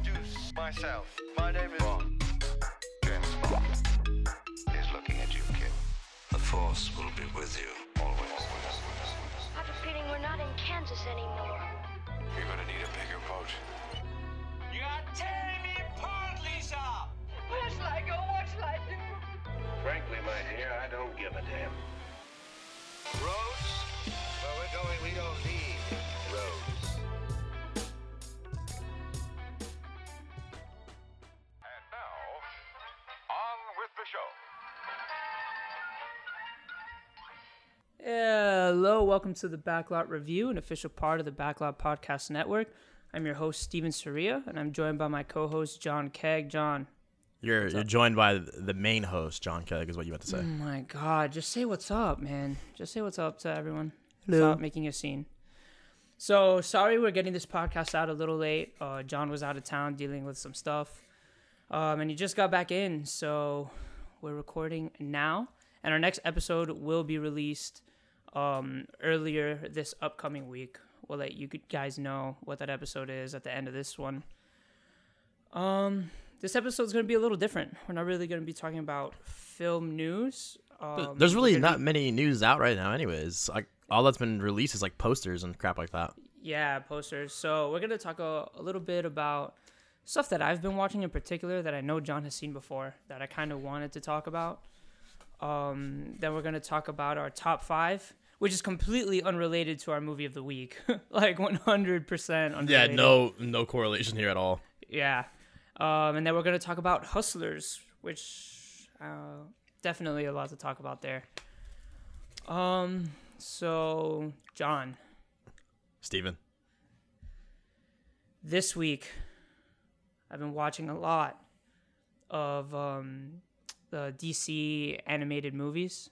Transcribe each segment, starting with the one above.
introduce myself. My name is Bond. James Bond is looking at you, kid. The Force will be with you always. I have a feeling we're not in Kansas anymore. You're gonna need a bigger boat. You are tearing me apart, Lisa! Where shall I go? What shall I do? Frankly, my dear, I don't give a damn. Rose. Where we're going, we don't need roads. Hello, welcome to the Backlot Review, an official part of the Backlot Podcast Network. I'm your host, Steven Soria, and I'm joined by my co host, John Keg. John, You're you're joined by the main host, John Keg, is what you meant to say. oh my God, just say what's up, man. Just say what's up to everyone. Hello. Stop making a scene. So, sorry we're getting this podcast out a little late. Uh, John was out of town dealing with some stuff, um, and he just got back in, so we're recording now. And our next episode will be released um, earlier this upcoming week. We'll let you guys know what that episode is at the end of this one. Um, this episode is going to be a little different. We're not really going to be talking about film news. Um, There's really not be- many news out right now, anyways. Like all that's been released is like posters and crap like that. Yeah, posters. So we're gonna talk a, a little bit about stuff that I've been watching in particular that I know John has seen before that I kind of wanted to talk about. Um, then we're gonna talk about our top five, which is completely unrelated to our movie of the week, like 100% unrelated. Yeah, no no correlation here at all. Yeah. Um, and then we're going to talk about Hustlers, which uh, definitely a lot to talk about there. Um, so, John, Steven. this week I've been watching a lot of um, the DC animated movies.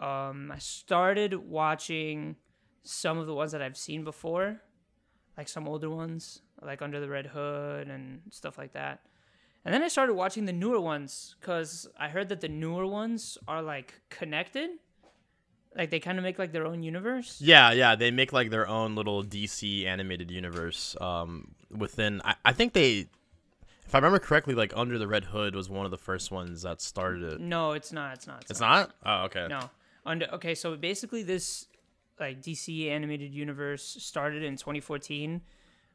Um, I started watching some of the ones that I've seen before, like some older ones, like Under the Red Hood and stuff like that. And then I started watching the newer ones because I heard that the newer ones are like connected. Like they kind of make like their own universe. Yeah, yeah, they make like their own little DC animated universe. Um, within, I, I think they, if I remember correctly, like Under the Red Hood was one of the first ones that started it. No, it's not. It's not. It's not. Oh, okay. No. Under okay, so basically this like DC animated universe started in 2014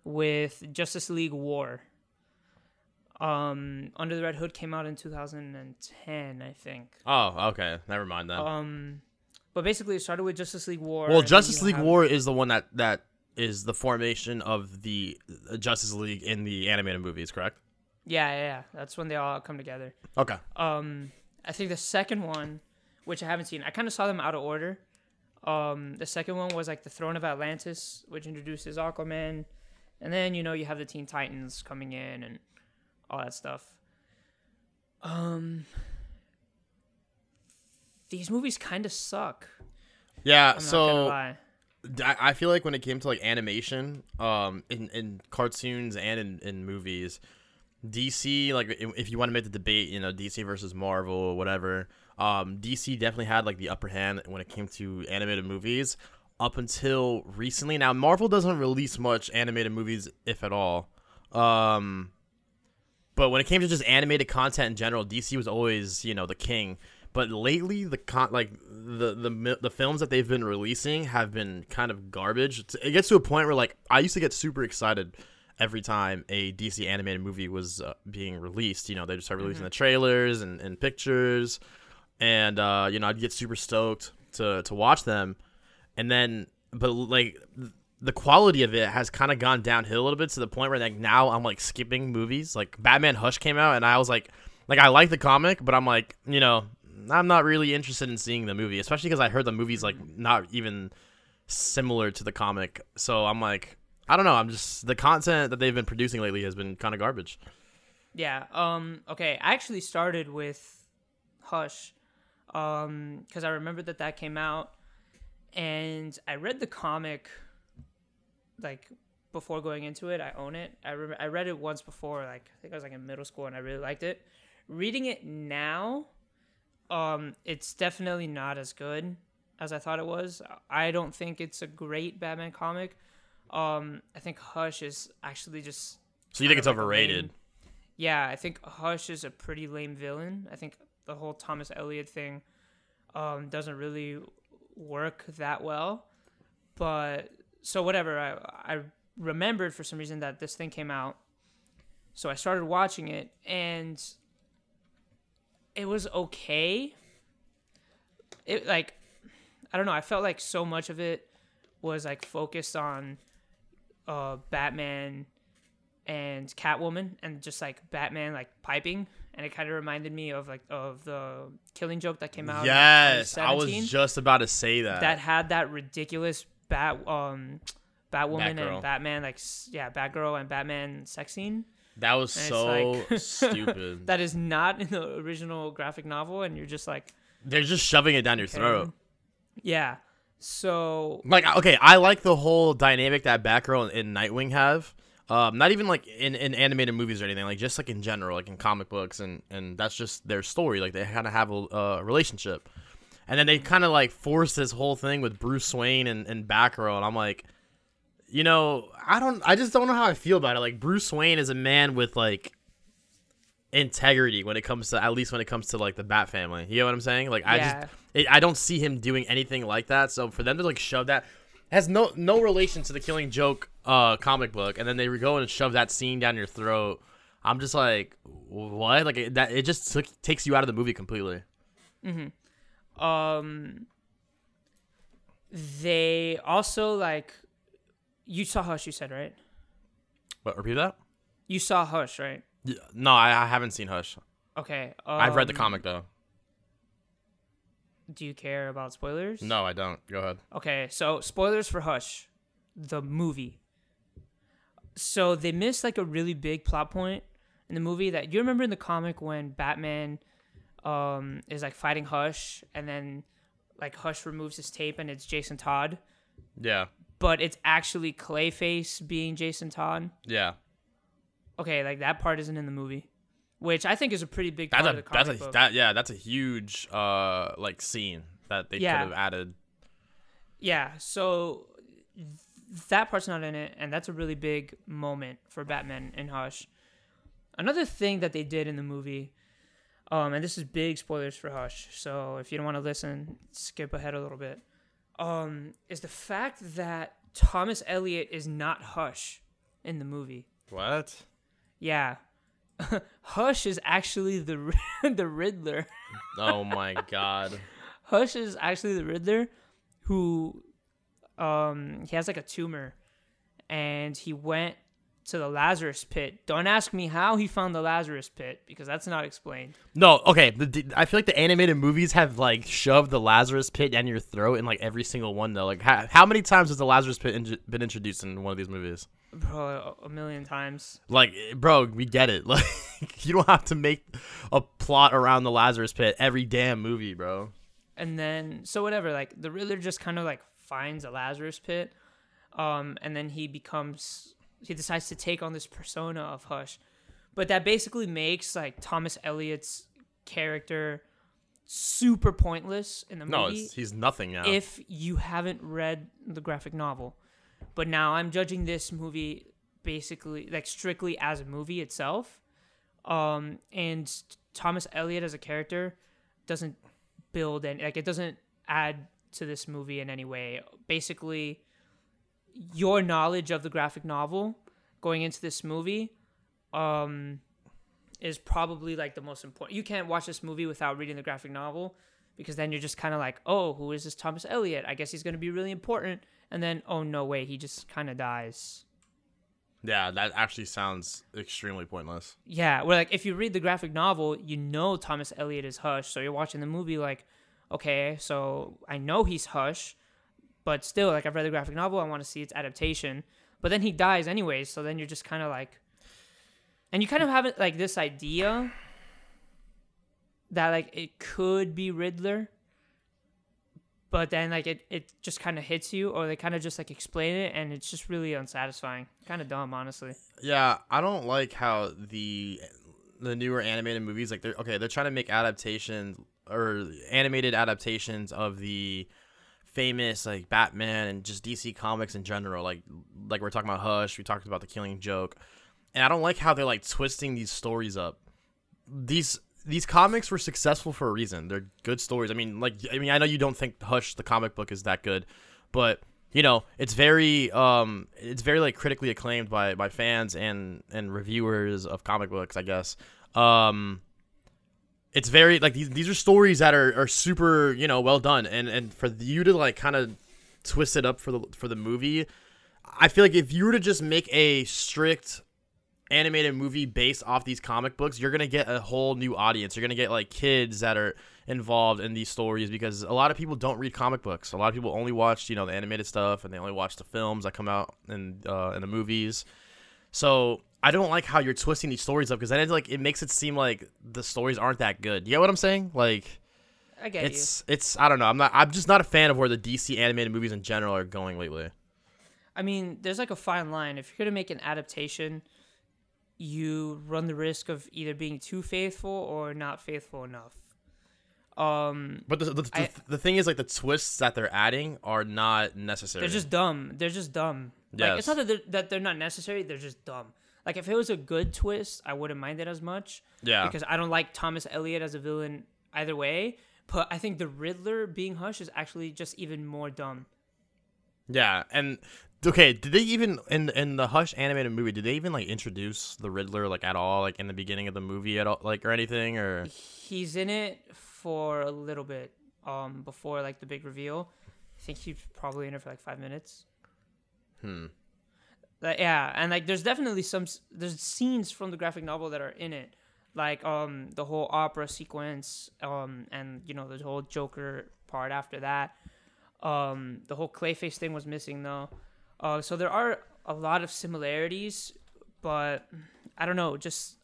with Justice League War. Um, Under the Red Hood came out in 2010, I think. Oh, okay. Never mind then. Um, but basically it started with Justice League War. well, Justice League have- War is the one that that is the formation of the uh, Justice League in the animated movies, correct? Yeah, yeah, yeah. That's when they all come together. Okay. Um, I think the second one, which I haven't seen, I kind of saw them out of order. Um, the second one was like the Throne of Atlantis, which introduces Aquaman, and then you know you have the Teen Titans coming in and all that stuff. Um, these movies kind of suck. Yeah. I'm so. I I feel like when it came to like animation, um, in, in cartoons and in, in movies, DC like if you want to make the debate, you know, DC versus Marvel or whatever, um, DC definitely had like the upper hand when it came to animated movies up until recently. Now Marvel doesn't release much animated movies, if at all. Um, but when it came to just animated content in general, DC was always you know the king. But lately, the con like the the the films that they've been releasing have been kind of garbage. It gets to a point where like I used to get super excited every time a DC animated movie was uh, being released. You know, they just start releasing the trailers and, and pictures, and uh, you know I'd get super stoked to to watch them, and then but like the quality of it has kind of gone downhill a little bit to the point where like now I'm like skipping movies. Like Batman Hush came out, and I was like, like I like the comic, but I'm like, you know, I'm not really interested in seeing the movie, especially because I heard the movie's like not even similar to the comic. So I'm like, I don't know. I'm just the content that they've been producing lately has been kind of garbage. Yeah. Um. Okay. I actually started with Hush, um, because I remember that that came out, and I read the comic. Like before going into it, I own it. I re- I read it once before. Like I think I was like in middle school, and I really liked it. Reading it now, um, it's definitely not as good as I thought it was. I don't think it's a great Batman comic. Um, I think Hush is actually just So you think it's like overrated? lame- Yeah, I think Hush is a pretty lame villain. I think the whole Thomas Elliot thing um, doesn't really work that well. But so whatever, I I remembered for some reason that this thing came out, so I started watching it and it was okay. It like I don't know. I felt like so much of it was like focused on uh, Batman and Catwoman and just like Batman like piping, and it kind of reminded me of like of the Killing Joke that came out. Yes, I was just about to say that. that had that ridiculous Bat um Batwoman Batgirl. and Batman like yeah Batgirl and Batman sex scene. That was And so like- stupid. That is not in the original graphic novel, and you're just like They're just shoving it down your throat. yeah. So Like, okay, I like the whole dynamic that Batgirl and Nightwing have. Um, not even like in, in animated movies or anything, like just like in general, like in comic books, and and that's just their story. Like they kind of have a uh, relationship, and then they kind of like force this whole thing with Bruce Wayne and and Batgirl, and I'm like, you know, I don't, I just don't know how I feel about it. Like Bruce Wayne is a man with like integrity when it comes to at least when it comes to like the Bat family. You know what I'm saying? Like I Yeah. just it, I don't see him doing anything like that. So for them to like shove that has no no relation to the Killing Joke uh comic book, and then they go and shove that scene down your throat. I'm just like, what? Like it, that? It just took, takes you out of the movie completely. um they also like you saw Hush, you said right? What? repeat that. You saw Hush, right? Yeah, no, I, I haven't seen Hush. Okay. I've read the um, comic though. Do you care about spoilers? No, I don't. Go ahead. Okay, so spoilers for Hush, the movie. So they missed like a really big plot point in the movie that you remember in the comic when Batman um is like fighting Hush and then like Hush removes his tape and it's Jason Todd, Yeah, but it's actually Clayface being Jason Todd. yeah. Okay, like that part isn't in the movie, which I think is a pretty big part That's of a the that's a book. that yeah that's a huge uh like scene that they Yeah. could have added. Yeah, so th- that part's not in it, and that's a really big moment for Batman in Hush. Another thing that they did in the movie, um, and this is big spoilers for Hush, so if you don't want to listen, skip ahead a little bit. Um, is the fact that Thomas Elliot is not Hush in the movie. What? Yeah, Hush is actually the the Riddler. Oh my god. Hush is actually the Riddler who um he has like a tumor and he went to the Lazarus pit. Don't ask me how he found the Lazarus pit because that's not explained. No, okay. The, I feel like the animated movies have like shoved the Lazarus pit down your throat in like every single one though. Like how, how many times has the Lazarus pit in, been introduced in one of these movies? Bro, a, million times. Like, bro, we get it. Like, you don't have to make a plot around the Lazarus pit every damn movie, bro. And then so whatever, like the Riddler just kind of like finds a Lazarus pit. Um and then he becomes he decides to take on this persona of Hush. But that basically makes like Thomas Elliot's character super pointless in the No, movie. it's, he's nothing now. if you haven't read the graphic novel. But now I'm judging this movie basically like strictly as a movie itself. Um and Thomas Elliot as a character doesn't build and like it doesn't add to this movie in any way. Basically your knowledge of the graphic novel going into this movie um is probably like the most important. You can't watch this movie without reading the graphic novel because then you're just kind of like, oh, who is this Thomas Elliot? I guess he's going to be really important. And then, oh, no way, he just kind of dies. yeah, that actually sounds extremely pointless. Yeah, where like if you read the graphic novel, you know Thomas Elliot is Hush. So you're watching the movie like, okay, so I know he's Hush, but still, like I've read the graphic novel, I want to see its adaptation. But then he dies anyways, so then you're just kind of like, and you kind of have like this idea that like it could be Riddler, but then like it, it just kind of hits you, or they kind of just like explain it, and it's just really unsatisfying. Kind of dumb, honestly. Yeah, I don't like how the the newer animated movies like they're okay, they're trying to make adaptations or animated adaptations of the famous like Batman and just DC comics in general. Like like we're talking about Hush, we talked about the Killing Joke. and I don't like how they're like twisting these stories up. These these comics were successful for a reason. They're good stories. I mean, like I mean, I know you don't think Hush the comic book is that good, but you know, it's very um it's very like critically acclaimed by by fans and and reviewers of comic books, I guess. Um it's very like these these are stories that are, are super, you know, well done and and for you to like kind of twist it up for the for the movie, I feel like if you were to just make a strict animated movie based off these comic books, you're gonna get a whole new audience. You're gonna get like kids that are involved in these stories because a lot of people don't read comic books. A lot of people only watch you know the animated stuff and they only watch the films that come out in uh, in the movies. So I don't like how you're twisting these stories up because then it like it makes it seem like the stories aren't that good. You get what I'm saying? Like I get it's it's I don't know. I'm not I'm just not a fan of where the DC animated movies in general are going lately. I mean, there's like a fine line. If you're gonna make an adaptation, you run the risk of either being too faithful or not faithful enough. Um, But the the, the, I- the thing is like the twists that they're adding are not necessary. they're just dumb. They're just dumb. Like it's not that they're, that they're not necessary. They're just dumb. Like if it was a good twist, I wouldn't mind it as much. Yeah. Because I don't like Thomas Elliot as a villain either way. But I think the Riddler being Hush is actually just even more dumb. Yeah, and okay, did they even in in the Hush animated movie? Did they even like introduce the Riddler like at all, like in the beginning of the movie at all, like or anything? Or He's in it for a little bit um before like the big reveal. I think he's probably in it for like five minutes. hmm, Like, yeah, and like there's definitely some there's scenes from the graphic novel that are in it, like um the whole opera sequence, um and you know the whole Joker part after that. Um, the whole Clayface thing was missing though, uh, so there are a lot of similarities, but I don't know, just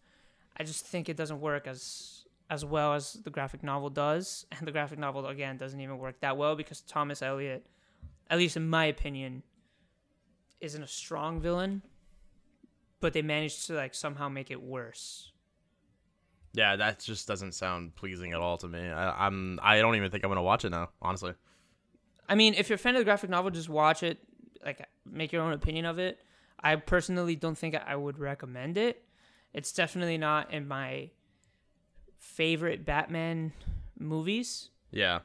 I just think it doesn't work as as well as the graphic novel does, and the graphic novel again doesn't even work that well because Thomas Elliot, at least in my opinion, isn't a strong villain, but they managed to like somehow make it worse. yeah, that just doesn't sound pleasing at all to me. I, I'm I don't even think I'm gonna watch it now, honestly. I mean, if you're a fan of the graphic novel, just watch it, like make your own opinion of it. I personally don't think I would recommend it. It's definitely not in my favorite Batman movies. Yeah,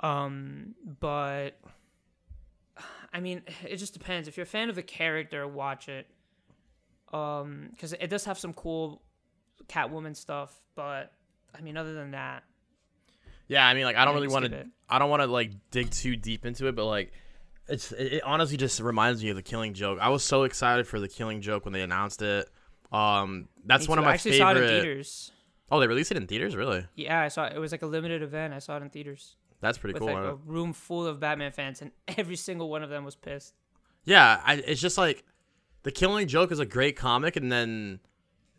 Um, but I mean, it just depends. If you're a fan of the character, watch it. Um, because it does have some cool Catwoman stuff, but I mean, other than that, yeah. I mean, like I don't really want to. I don't want to like dig too deep into it, but like. It's it honestly just reminds me of the Killing Joke. I was so excited for the Killing Joke when they announced it. Um, that's Me one too. of my I actually favorite. saw it in theaters. Oh, they released it in theaters, really? Yeah, I saw it. It was like a limited event. I saw it in theaters That's pretty with cool. like a room full of Batman fans, and every single one of them was pissed. Yeah, I, it's just like the Killing Joke is a great comic, and then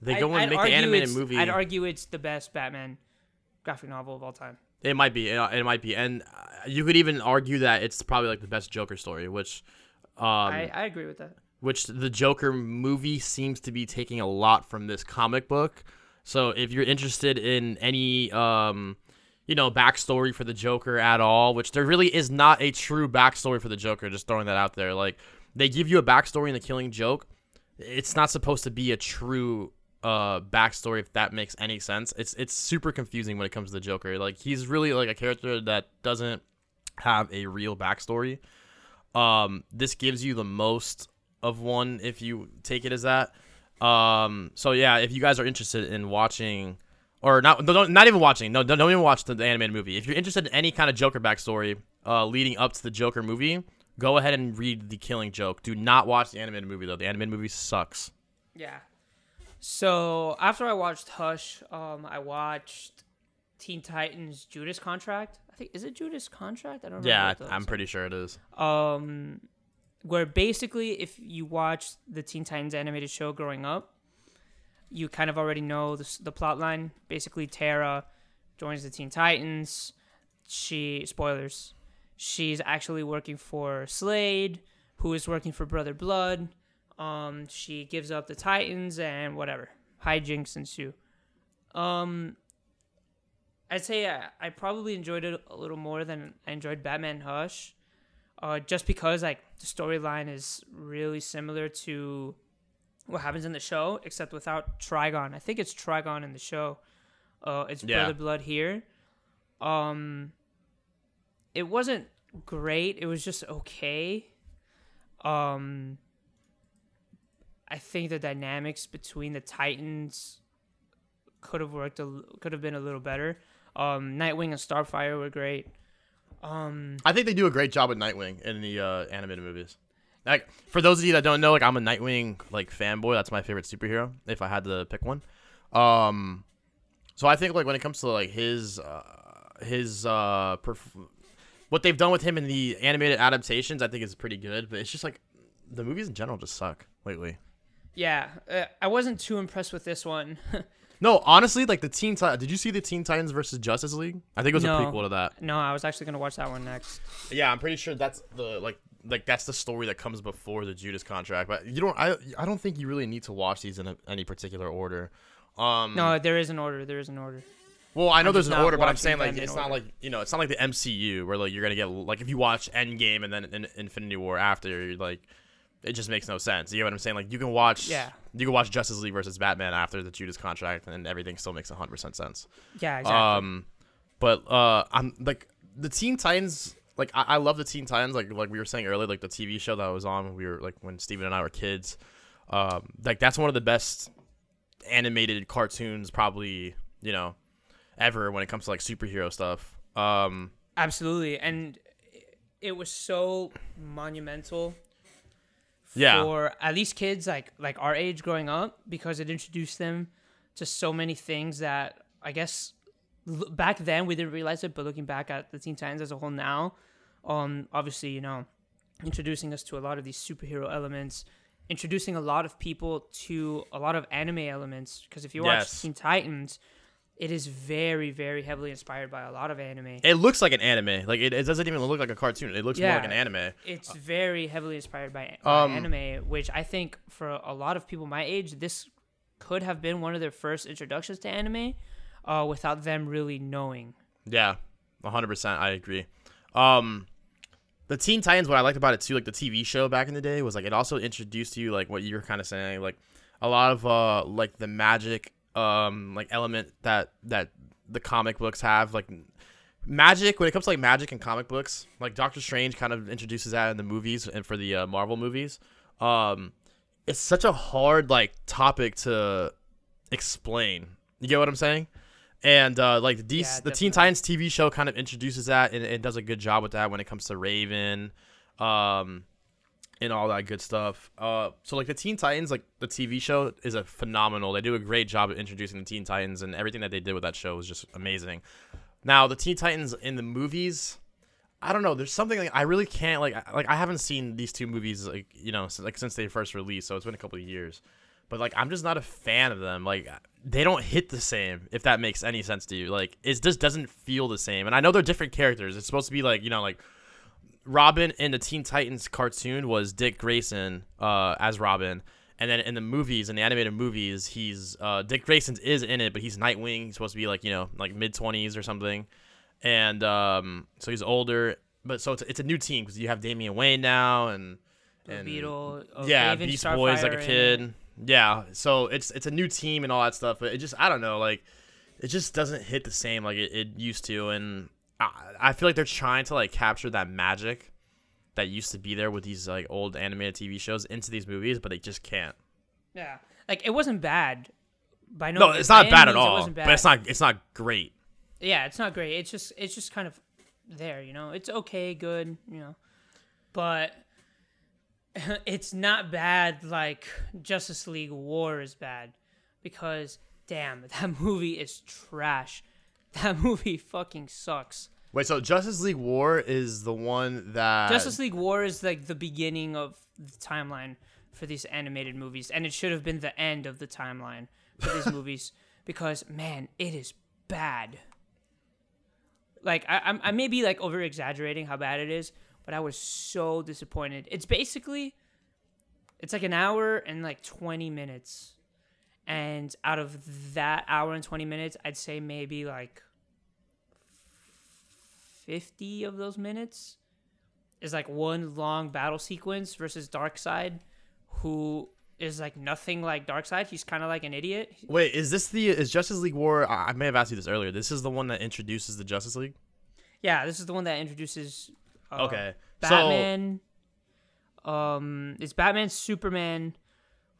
they go I- and I'd make the animated movie. I'd argue it's the best Batman graphic novel of all time. It might be. It, it might be, and uh, you could even argue that it's probably like the best Joker story, which, um, I, I agree with that. which the Joker movie seems to be taking a lot from this comic book. So if you're interested in any, um, you know, backstory for the Joker at all, which there really is not a true backstory for the Joker, just throwing that out there. Like they give you a backstory in the Killing Joke. It's not supposed to be a true uh backstory if that makes any sense. It's it's super confusing when it comes to the Joker. Like he's really like a character that doesn't have a real backstory. Um this gives you the most of one if you take it as that. Um so yeah, if you guys are interested in watching or not don't, not even watching. No, don't, even watch the, the animated movie. If you're interested in any kind of Joker backstory uh leading up to the Joker movie, go ahead and read The Killing Joke. Do not watch the animated movie though. The animated movie sucks. Yeah. So after I watched Hush, um, I watched Teen Titans Judas Contract. I think is it Judas Contract? I don't know. Yeah, I'm pretty sure it is. Um, where basically, if you watch the Teen Titans animated show growing up, you kind of already know the the plot line. Basically, Terra joins the Teen Titans. She spoilers. She's actually working for Slade, who is working for Brother Blood. Um, she gives up the Titans and whatever hijinks ensue. Um, I'd say I, I probably enjoyed it a little more than I enjoyed Batman Hush, uh, just because like the storyline is really similar to what happens in the show, except without Trigon. I think it's Trigon in the show. Uh, it's Yeah. Brother Blood here. Um, it wasn't great. It was just okay. Um, I think the dynamics between the Titans could have worked. A, could have been a little better. Um, Nightwing and Starfire were great. Um, I think they do a great job with Nightwing in the uh, animated movies. Like for those of you that don't know, like I'm a Nightwing like fanboy. That's my favorite superhero. If I had to pick one, um, so I think like when it comes to like his uh, his uh perf- what they've done with him in the animated adaptations, I think is pretty good. But it's just like the movies in general just suck lately. Yeah, uh, I wasn't too impressed with this one. No, honestly, like the Teen Titans. Did you see the Teen Titans versus Justice League? I think it was No. a prequel to that. no, I was actually gonna watch that one next. Yeah, I'm pretty sure that's the like like that's the story that comes before the Judas contract. But you don't I I don't think you really need to watch these in a, any particular order. Um No, there is an order. There is an order. well, I know I'm there's an order, but I'm saying like them in it's not order. like, you know, it's not like the MCU where like you're going to get like if you watch Endgame and then in, Infinity War after, you're like it just makes no sense. You know what I'm saying? Like you can watch Yeah. you can watch Justice League versus Batman after the Judas contract and everything still makes 100% sense. Yeah, exactly. Um, but uh, I'm like the Teen Titans. Like I, I love the Teen Titans. Like like we were saying earlier, like the TV show that I was on when we were like when Steven and I were kids. Um, like that's one of the best animated cartoons probably you know ever when it comes to like superhero stuff. Um, Absolutely, and it was so monumental Yeah. for at least kids like like our age growing up because it introduced them to so many things that I guess l- back then we didn't realize it, but looking back at the Teen Titans as a whole now, um, obviously you know, introducing us to a lot of these superhero elements, introducing a lot of people to a lot of anime elements. Because if you watch Yes. Teen Titans, it is very very heavily inspired by a lot of anime. it looks like an anime. Like it, it doesn't even look like a cartoon. It looks more like an anime. it's very heavily inspired by, by Um, anime, which I think for a lot of people my age, this could have been one of their first introductions to anime, uh, without them really knowing. Yeah, hundred percent. I agree. Um, the Teen Titans. What I liked about it too, like the TV show back in the day, was like it also introduced to you like what you were kind of saying, like a lot of uh like the magic um like element that that the comic books have, like magic when it comes to like magic and comic books. Like Doctor Strange kind of introduces that in the movies and for the uh, Marvel movies. Um, it's such a hard like topic to explain. You get what I'm saying? And uh, like the Yeah, the Teen. Titans TV show kind of introduces that and, and does a good job with that when it comes to Raven, um, and all that good stuff. Uh, so like the Teen Titans, like the TV show is a phenomenal. They do a great job of introducing the Teen Titans, and everything that they did with that show was just amazing. Now the Teen Titans in the movies, I don't know. There's something like I really can't like like I haven't seen these two movies like you know since, like since they first released, so it's been a couple of years. But like I'm just not a fan of them. Like they don't hit the same. If that makes any sense to you, like it just doesn't feel the same. And I know they're different characters. It's supposed to be like you know like Robin in the Teen Titans cartoon was Dick Grayson uh, as Robin, and then in the movies, in the animated movies, he's uh, Dick Grayson is in it, but he's Nightwing. He's supposed to be like you know like mid twenties or something, and um, so he's older. But so it's, it's a new team because you have Damian Wayne now, and and Beetle, uh, yeah, Raven, Beast Boy's like a kid. and- Yeah, so it's it's a new team and all that stuff, but it just I don't know, like it just doesn't hit the same like it, it used to, and I, I feel like they're trying to like capture that magic that used to be there with these like old animated TV shows into these movies, but they just can't. Yeah, like it wasn't bad. By no, No, it's not bad at it all, wasn't but it's not it's not great. Yeah, it's not great. It's just it's just kind of there, you know. It's okay, good, you know. But it's not bad like Justice League War is bad because damn, that movie is trash. That movie fucking sucks. Wait, so Justice League War is the one that Justice League War is like the beginning of the timeline for these animated movies, and it should have been the end of the timeline for these movies because man, it is bad. Like I, I'm- I may be like over exaggerating how bad it is, but I was so disappointed. It's basically, it's like an hour and like 20 minutes, and out of that hour and 20 minutes, I'd say maybe like 50 of those minutes is like one long battle sequence versus Darkseid, who is like nothing like Darkseid. He's kind of like an idiot. Wait, is this the is Justice League War? I may have asked you this earlier. This is the one that introduces the Justice League. Yeah, this is the one that introduces. Uh, Okay, so Batman. um, it's Batman, Superman,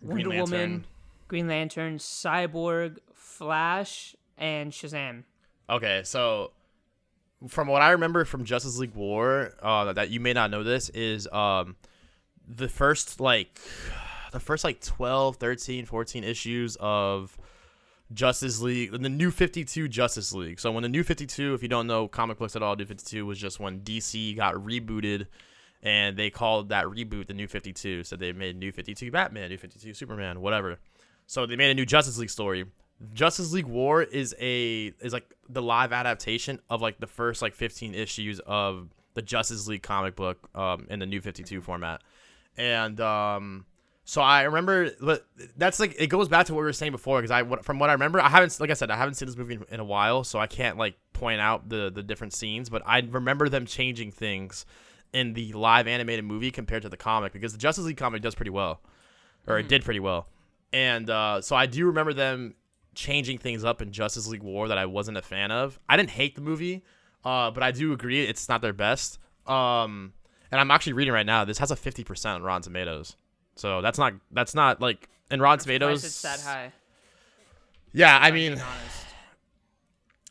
Green Wonder Woman, Lantern. Green Lantern, Cyborg, Flash, and Shazam. Okay, so from what I remember from Justice League War, uh, that you may not know this is um, the first like the first like 12, 13, 14 issues of Justice League, the new 52 Justice League. So when the new 52, if you don't know comic books at all, new 52 was just when DC got rebooted and they called that reboot the new 52. So they made new 52 Batman, new 52 Superman, whatever. So they made a new Justice League story. Justice League War is a is like the live adaptation of like the first like 15 issues of the Justice League comic book um, in the new 52 format. And um so I remember but that's like it goes back to what we were saying before because I from what I remember I haven't like I said I haven't seen this movie in, in a while so I can't like point out the the different scenes but I remember them changing things in the live animated movie compared to the comic because the Justice League comic does pretty well or it did pretty well. And uh, so I do remember them changing things up in Justice League War that I wasn't a fan of. I didn't hate the movie, uh, but I do agree it's not their best. Um, and I'm actually reading right now. This has a 50% on Rotten Tomatoes, so that's not that's not like in Rotten Tomatoes. it's that high. Yeah, I mean,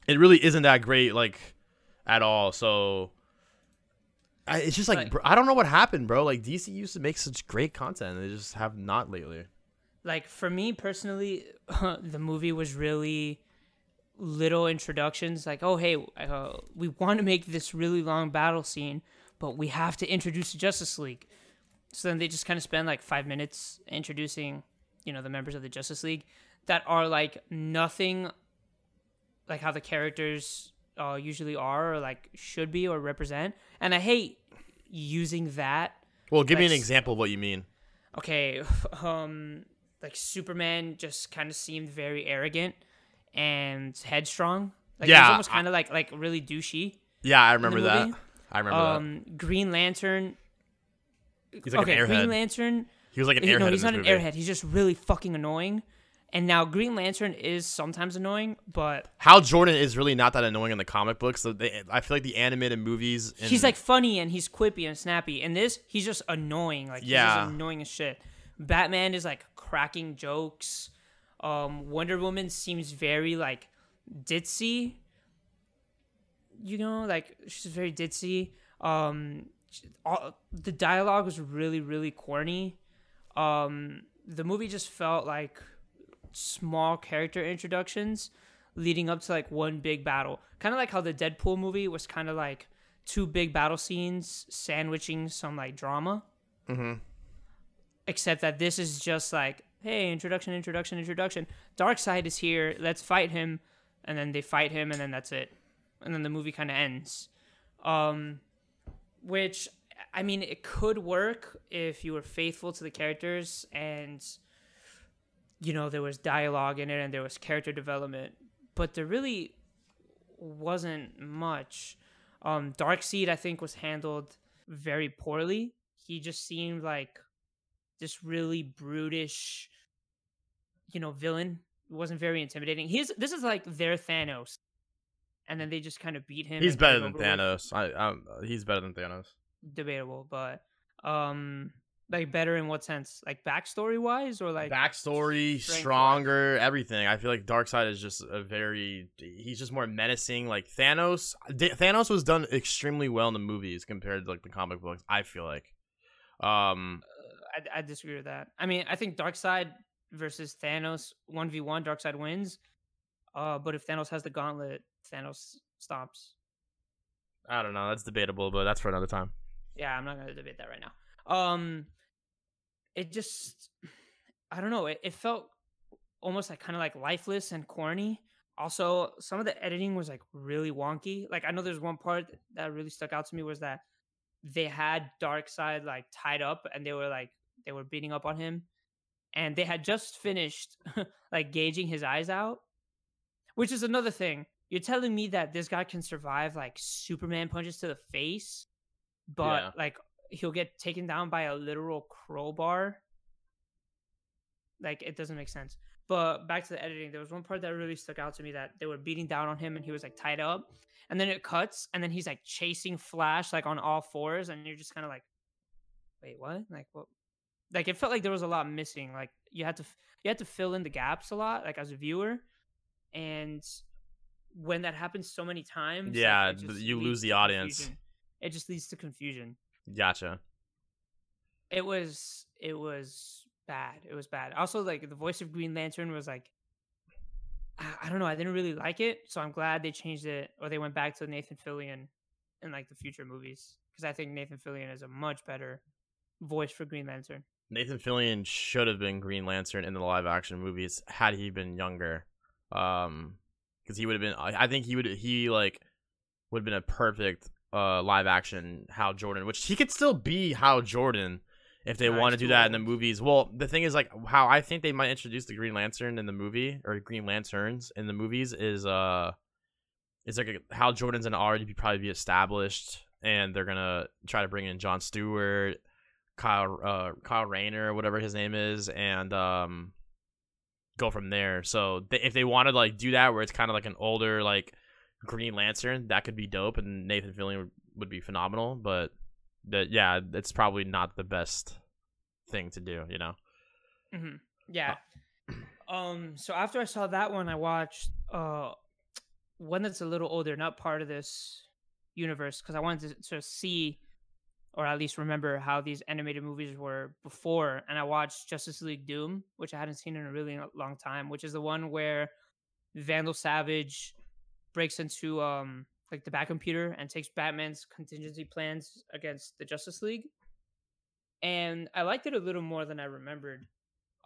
it really isn't that great like at all. So. I, it's just like Like- bro, I don't know what happened, bro. Like DC used to make such great content, they just have not lately. Like for me personally, the movie was really little introductions. Like, oh hey, uh, we want to make this really long battle scene, but we have to introduce the Justice League. So then they just kind of spend like five minutes introducing, you know, the members of the Justice League that are like nothing like how the characters uh, usually are or like should be or represent. And I hate using that Well, give me an example of what you mean. okay, um, like Superman just kind of seemed very arrogant and headstrong. Like he was Yeah, almost kind of like like really douchey. Yeah, I remember that. I remember that. Um, Green Lantern. He's like okay, an airhead. Green Lantern. he was like an he- airhead. no, he's not an movie. airhead. He's just really fucking annoying. And now Green Lantern is sometimes annoying, but Hal Jordan is really not that annoying in the comic books. So they, I feel like the animated movies. And, he's like funny and he's quippy and snappy. And this, he's just annoying. Like he's Yeah. just annoying as shit. Batman is like cracking jokes. Um, Wonder Woman seems very like ditzy. You know, like she's very ditzy. Um, all, the dialogue was really really corny. Um, the movie just felt like small character introductions leading up to like one big battle. Kind of like how the Deadpool movie was kind of like two big battle scenes sandwiching some like drama. Mm-hmm. Except that this is just like, hey, introduction, introduction, introduction. Darkseid is here. Let's fight him, and then they fight him, and then that's it. And then the movie kind of ends. Um, which I mean, it could work if you were faithful to the characters and you know there was dialogue in it and there was character development, but there really wasn't much. Um, Darkseid, I think, was handled very poorly. He just seemed like this really brutish, you know, villain. It wasn't very intimidating. He's this is like their Thanos, and then they just kind of beat him. He's better than Thanos. I, um, he's better than Thanos. debatable, but um, like better in what sense? Like backstory wise, or like Backstory, stronger, everything. I feel like Darkseid is just a very. He's just more menacing. Like Thanos. D- Thanos was done extremely well in the movies compared to like the comic books. I feel like. Um. I, I disagree with that. I mean, I think Darkseid versus Thanos one v one, Darkseid wins. Uh, but if Thanos has the gauntlet, Thanos stops. I don't know. That's debatable, but that's for another time. Yeah, I'm not gonna debate that right now. Um, it just, I don't know. It, it felt almost like kind of like lifeless and corny. Also, some of the editing was like really wonky. Like I know there's one part that really stuck out to me was that they had Darkseid like tied up and they were like they were beating up on him, and they had just finished like gauging his eyes out, which is another thing. You're telling me that this guy can survive like Superman punches to the face, but Yeah. like he'll get taken down by a literal crowbar. Like it doesn't make sense. But back to the editing, there was one part that really stuck out to me that they were beating down on him and he was like tied up, and then it cuts and then he's like chasing Flash like on all fours, and you're just kind of like, wait, what? Like what? Like it felt like there was a lot missing. Like you had to you had to fill in the gaps a lot, like as a viewer, and when that happens so many times, Yeah, just you lose the audience. confusion. It just leads to confusion Gotcha. it was it was bad. It was bad. Also, like the voice of Green Lantern was like, I, I don't know. I didn't really like it, so I'm glad they changed it or they went back to Nathan Fillion in like the future movies because I think Nathan Fillion is a much better voice for Green Lantern. Nathan Fillion should have been Green Lantern in the live action movies had he been younger. Um, because he would have been. I think he would. He like would have been a perfect uh live action Hal Jordan, which he could still be Hal Jordan if they Nah, want to do that in the movies. Well, the thing is like how I think they might introduce the Green Lantern in the movie or Green Lanterns in the movies is uh, is like a, Hal Jordan's gonna already be probably be established, and they're gonna try to bring in John Stewart. Kyle uh Kyle Rayner, or whatever his name is, and um go from there. So they, if they wanted to like do that where it's kind of like an older like Green Lantern, that could be dope, and Nathan Fillion would, would be phenomenal. But that yeah, it's probably not the best thing to do, you know. hmm Yeah. Um. So after I saw that one, I watched uh one that's a little older, not part of this universe, because I wanted to, to see or at least remember how these animated movies were before. And I watched Justice League Doom, which I hadn't seen in a really long time, which is the one where Vandal Savage breaks into um like the back computer and takes Batman's contingency plans against the Justice League. And I liked it a little more than I remembered.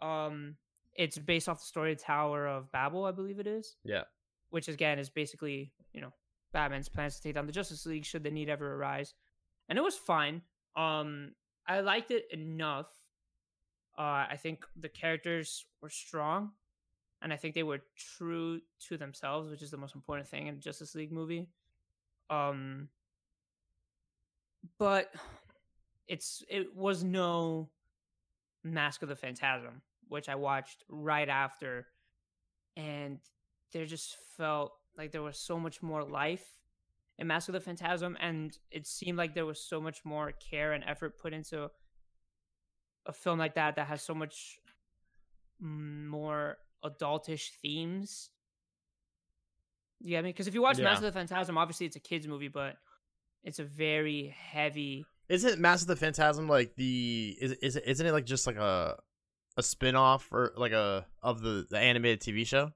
Um it's based off the story Tower of Babel, I believe it is Yeah. which again is basically you know Batman's plans to take down the Justice League should the need ever arise, and it was fine. Um, I liked it enough. Uh, I think the characters were strong, and I think they were true to themselves, which is the most important thing in a Justice League movie. Um, but it's it was no Mask of the Phantasm, which I watched right after, and there just felt like there was so much more life in Mask of the Phantasm, and it seemed like there was so much more care and effort put into a film like that that has so much more adultish themes. You get me? Because if you watch Yeah. Mask of the Phantasm, obviously it's a kids movie, but it's a very heavy. Isn't Mask of the Phantasm like the is is it isn't it like just like a a spin off or like a of the the animated TV show?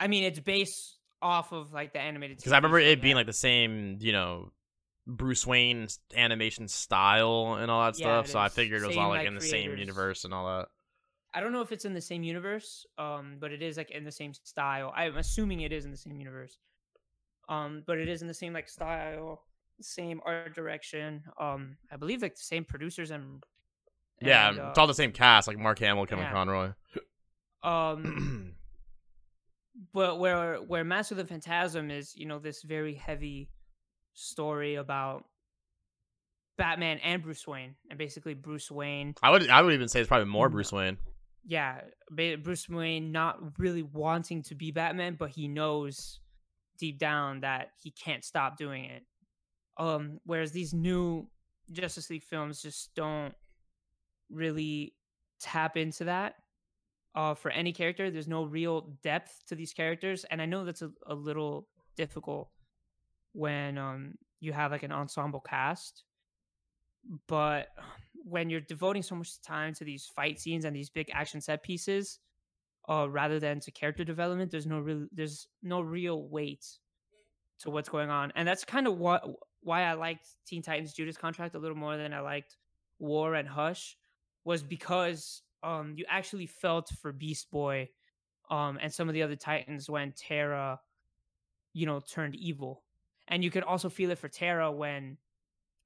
I mean, it's based off of like the animated. Because I remember it being like the same, you know, Bruce Wayne animation style and all that Yeah, stuff. So I figured it was Same, all like like, in the same universe and all that. I don't know if it's in the same universe, um, but it is like in the same style. I'm assuming it is in the same universe. Um, but it is in the same like style, same art direction. Um, I believe like the same producers and Yeah, it's uh, all the same cast, like Mark Hamill, Kevin yeah. Conroy. um, but where where Mask of the Phantasm is, you know, this very heavy story about Batman and Bruce Wayne, and basically Bruce Wayne I would I would even say it's probably more Bruce Wayne. yeah, Bruce Wayne not really wanting to be Batman, but he knows deep down that he can't stop doing it. Um, whereas these new Justice League films just don't really tap into that. Uh, for any character, there's no real depth to these characters, and I know that's a, a little difficult when um you have like an ensemble cast. But when you're devoting so much time to these fight scenes and these big action set pieces, uh, rather than to character development, there's no real there's no real weight to what's going on, and that's kind of what why I liked Teen Titans Judas Contract a little more than I liked War and Hush, was because um you actually felt for Beast Boy, um and some of the other Titans when Terra, you know, turned evil, and you could also feel it for Terra when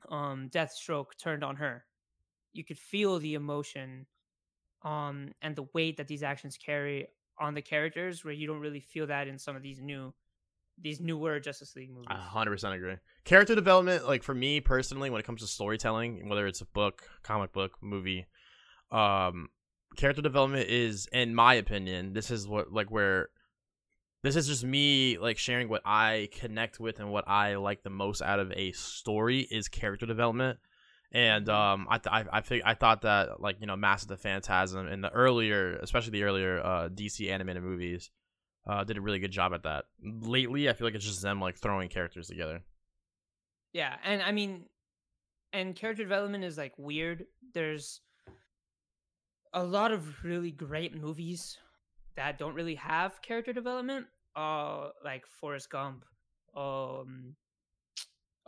um Deathstroke turned on her. You could feel the emotion um and the weight that these actions carry on the characters where you don't really feel that in some of these new these newer Justice League movies. I 100% agree. Character development, like for me personally, when it comes to storytelling, whether it's a book, comic book, movie, um, character development is, in my opinion, this is what like where this is just me like sharing what I connect with and what I like the most out of a story is character development. And um, I th- I I, think I thought that like you know Mask of the Phantasm and the earlier, especially the earlier uh, DC animated movies, uh, did a really good job at that. Lately, I feel like it's just them like throwing characters together. Yeah, and I mean, and character development is like weird. There's a lot of really great movies that don't really have character development. Uh, like Forrest Gump, um,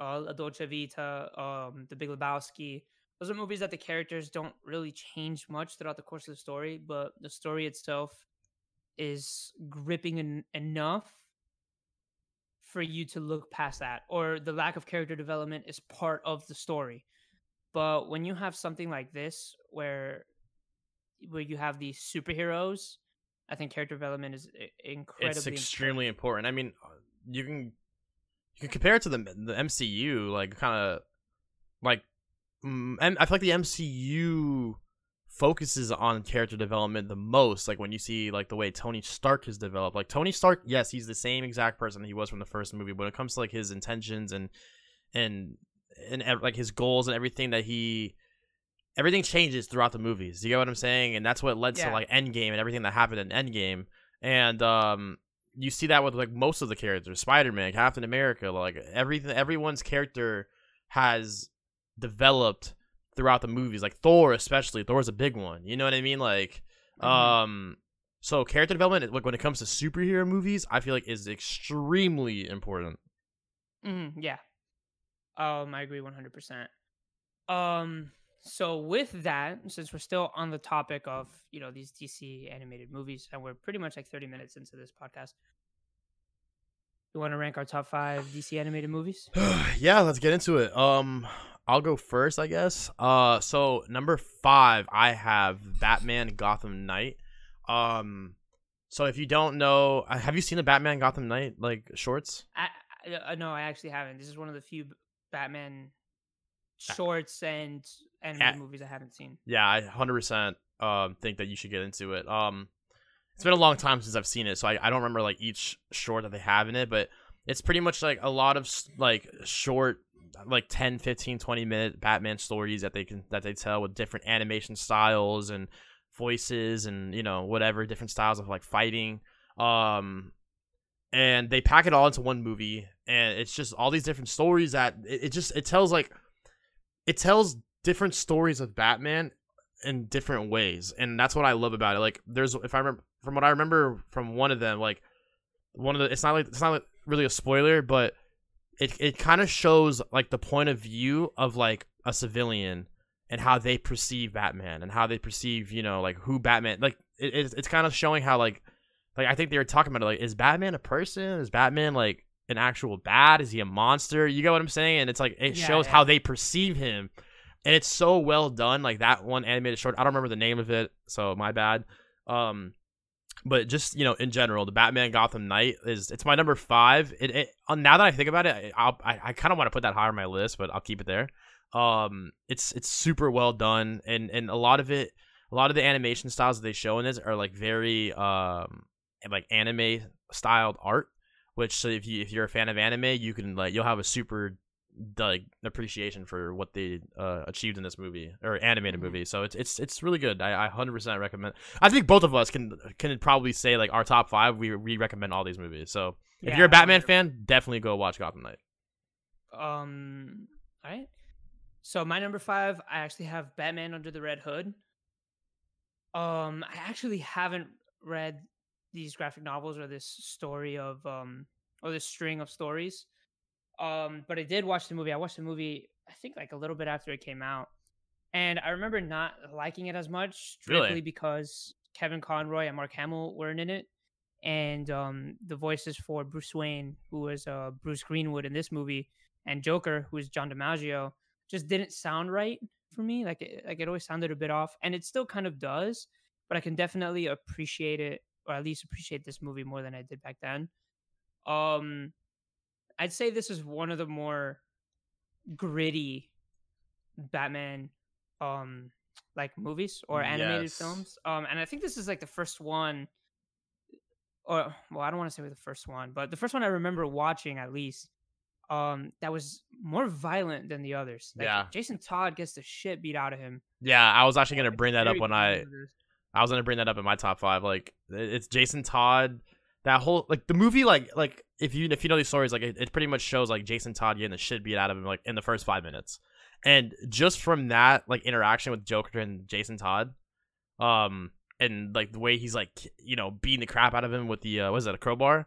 uh, La Dolce Vita, um, The Big Lebowski. Those are movies that the characters don't really change much throughout the course of the story, but the story itself is gripping en- enough for you to look past that, or the lack of character development is part of the story. But when you have something like this, where where you have these superheroes, I think character development is incredibly it's extremely important. I mean, uh, you can you can compare it to the the MCU, like kind of like mm, and I feel like the MCU focuses on character development the most. Like when you see like the way Tony Stark has developed. Like Tony Stark, yes, he's the same exact person he was from the first movie. But when it comes to like his intentions and and and like his goals and everything that he everything changes throughout the movies. You get what I'm saying? And that's what led Yeah. to like Endgame and everything that happened in Endgame. And um you see that with like most of the characters, Spider-Man, Captain America, like everything everyone's character has developed throughout the movies. Like Thor especially. Thor Thor's a big one. You know what I mean? Like Mhm. um so character development like when it comes to superhero movies, I feel like is extremely important. Mhm, yeah. Um, I agree one hundred percent. Um, so with that, since we're still on the topic of you know these DC animated movies, and we're pretty much like thirty minutes into this podcast, you want to rank our top five DC animated movies? yeah, let's get into it. Um, I'll go first, I guess. Uh, so number five, I have Batman Gotham Knight. Um, so if you don't know, uh, have you seen the Batman Gotham Knight like shorts? I, I uh, no, I actually haven't. This is one of the few Batman shorts and animated movies I haven't seen. Yeah, I hundred percent um think that you should get into it. Um, it's been a long time since I've seen it, so I, I don't remember like each short that they have in it, but it's pretty much like a lot of like short like 10 15 20 minute batman stories that they can that they tell with different animation styles and voices and you know whatever different styles of like fighting um and they pack it all into one movie and it's just all these different stories that it, it just it tells like it tells different stories of batman in different ways and that's what i love about it. Like there's if i remember from what i remember from one of them like one of the it's not like it's not like really a spoiler but it it kind of shows like the point of view of like a civilian and how they perceive Batman and how they perceive you know like who Batman like it, it's it's kind of showing how like like I think they were talking about it like is Batman a person? Is Batman like an actual bad? Is he a monster? You get what I'm saying? And it's like it Yeah, shows yeah. how they perceive him and it's so well done like that one animated short I don't remember the name of it so my bad um but just you know in general the batman gotham knight is it's my number five it, it uh, now that i think about it I'll, i i kind of want to put that higher on my list but i'll keep it there um it's it's super well done and and a lot of it a lot of the animation styles that they show in this are like very um like anime styled art which so if you if you're a fan of anime you can like you'll have a super like appreciation for what they uh, achieved in this movie or animated Mhm. movie so it's it's it's really good i, I 100% recommend i think both of us can can probably say like our top five we, we recommend all these movies so if Yeah, you're a batman fan definitely go watch gotham knight Um, all right. So my number five, I actually have Batman Under the Red Hood. Um, I actually haven't read these graphic novels or this story of um or this string of stories. Um, but I did watch the movie. I watched the movie, I think like a little bit after it came out. And I remember not liking it as much, Really? because Kevin Conroy and Mark Hamill weren't in it. And um, the voices for Bruce Wayne, who was uh, Bruce Greenwood in this movie, and Joker, who is John DiMaggio, just didn't sound right for me. Like it, like it always sounded a bit off, and it still kind of does. But I can definitely appreciate it, or at least appreciate this movie more than I did back then. Um, I'd say this is one of the more gritty Batman um like movies or animated Yes. films. Um, and I think this is like the first one, or well, I don't want to say the first one, but the first one I remember watching at least. Um, that was more violent than the others. Like, Yeah. Jason Todd gets the shit beat out of him. Yeah, I was actually gonna bring that up when I beginning of this. I was gonna bring that up in my top five. Like it's Jason Todd. That whole like the movie like like if you if you know these stories like it, it pretty much shows like Jason Todd getting the shit beat out of him like in the first five minutes, and just from that like interaction with Joker and Jason Todd, um and like the way he's like you know beating the crap out of him with the uh, what is that a crowbar?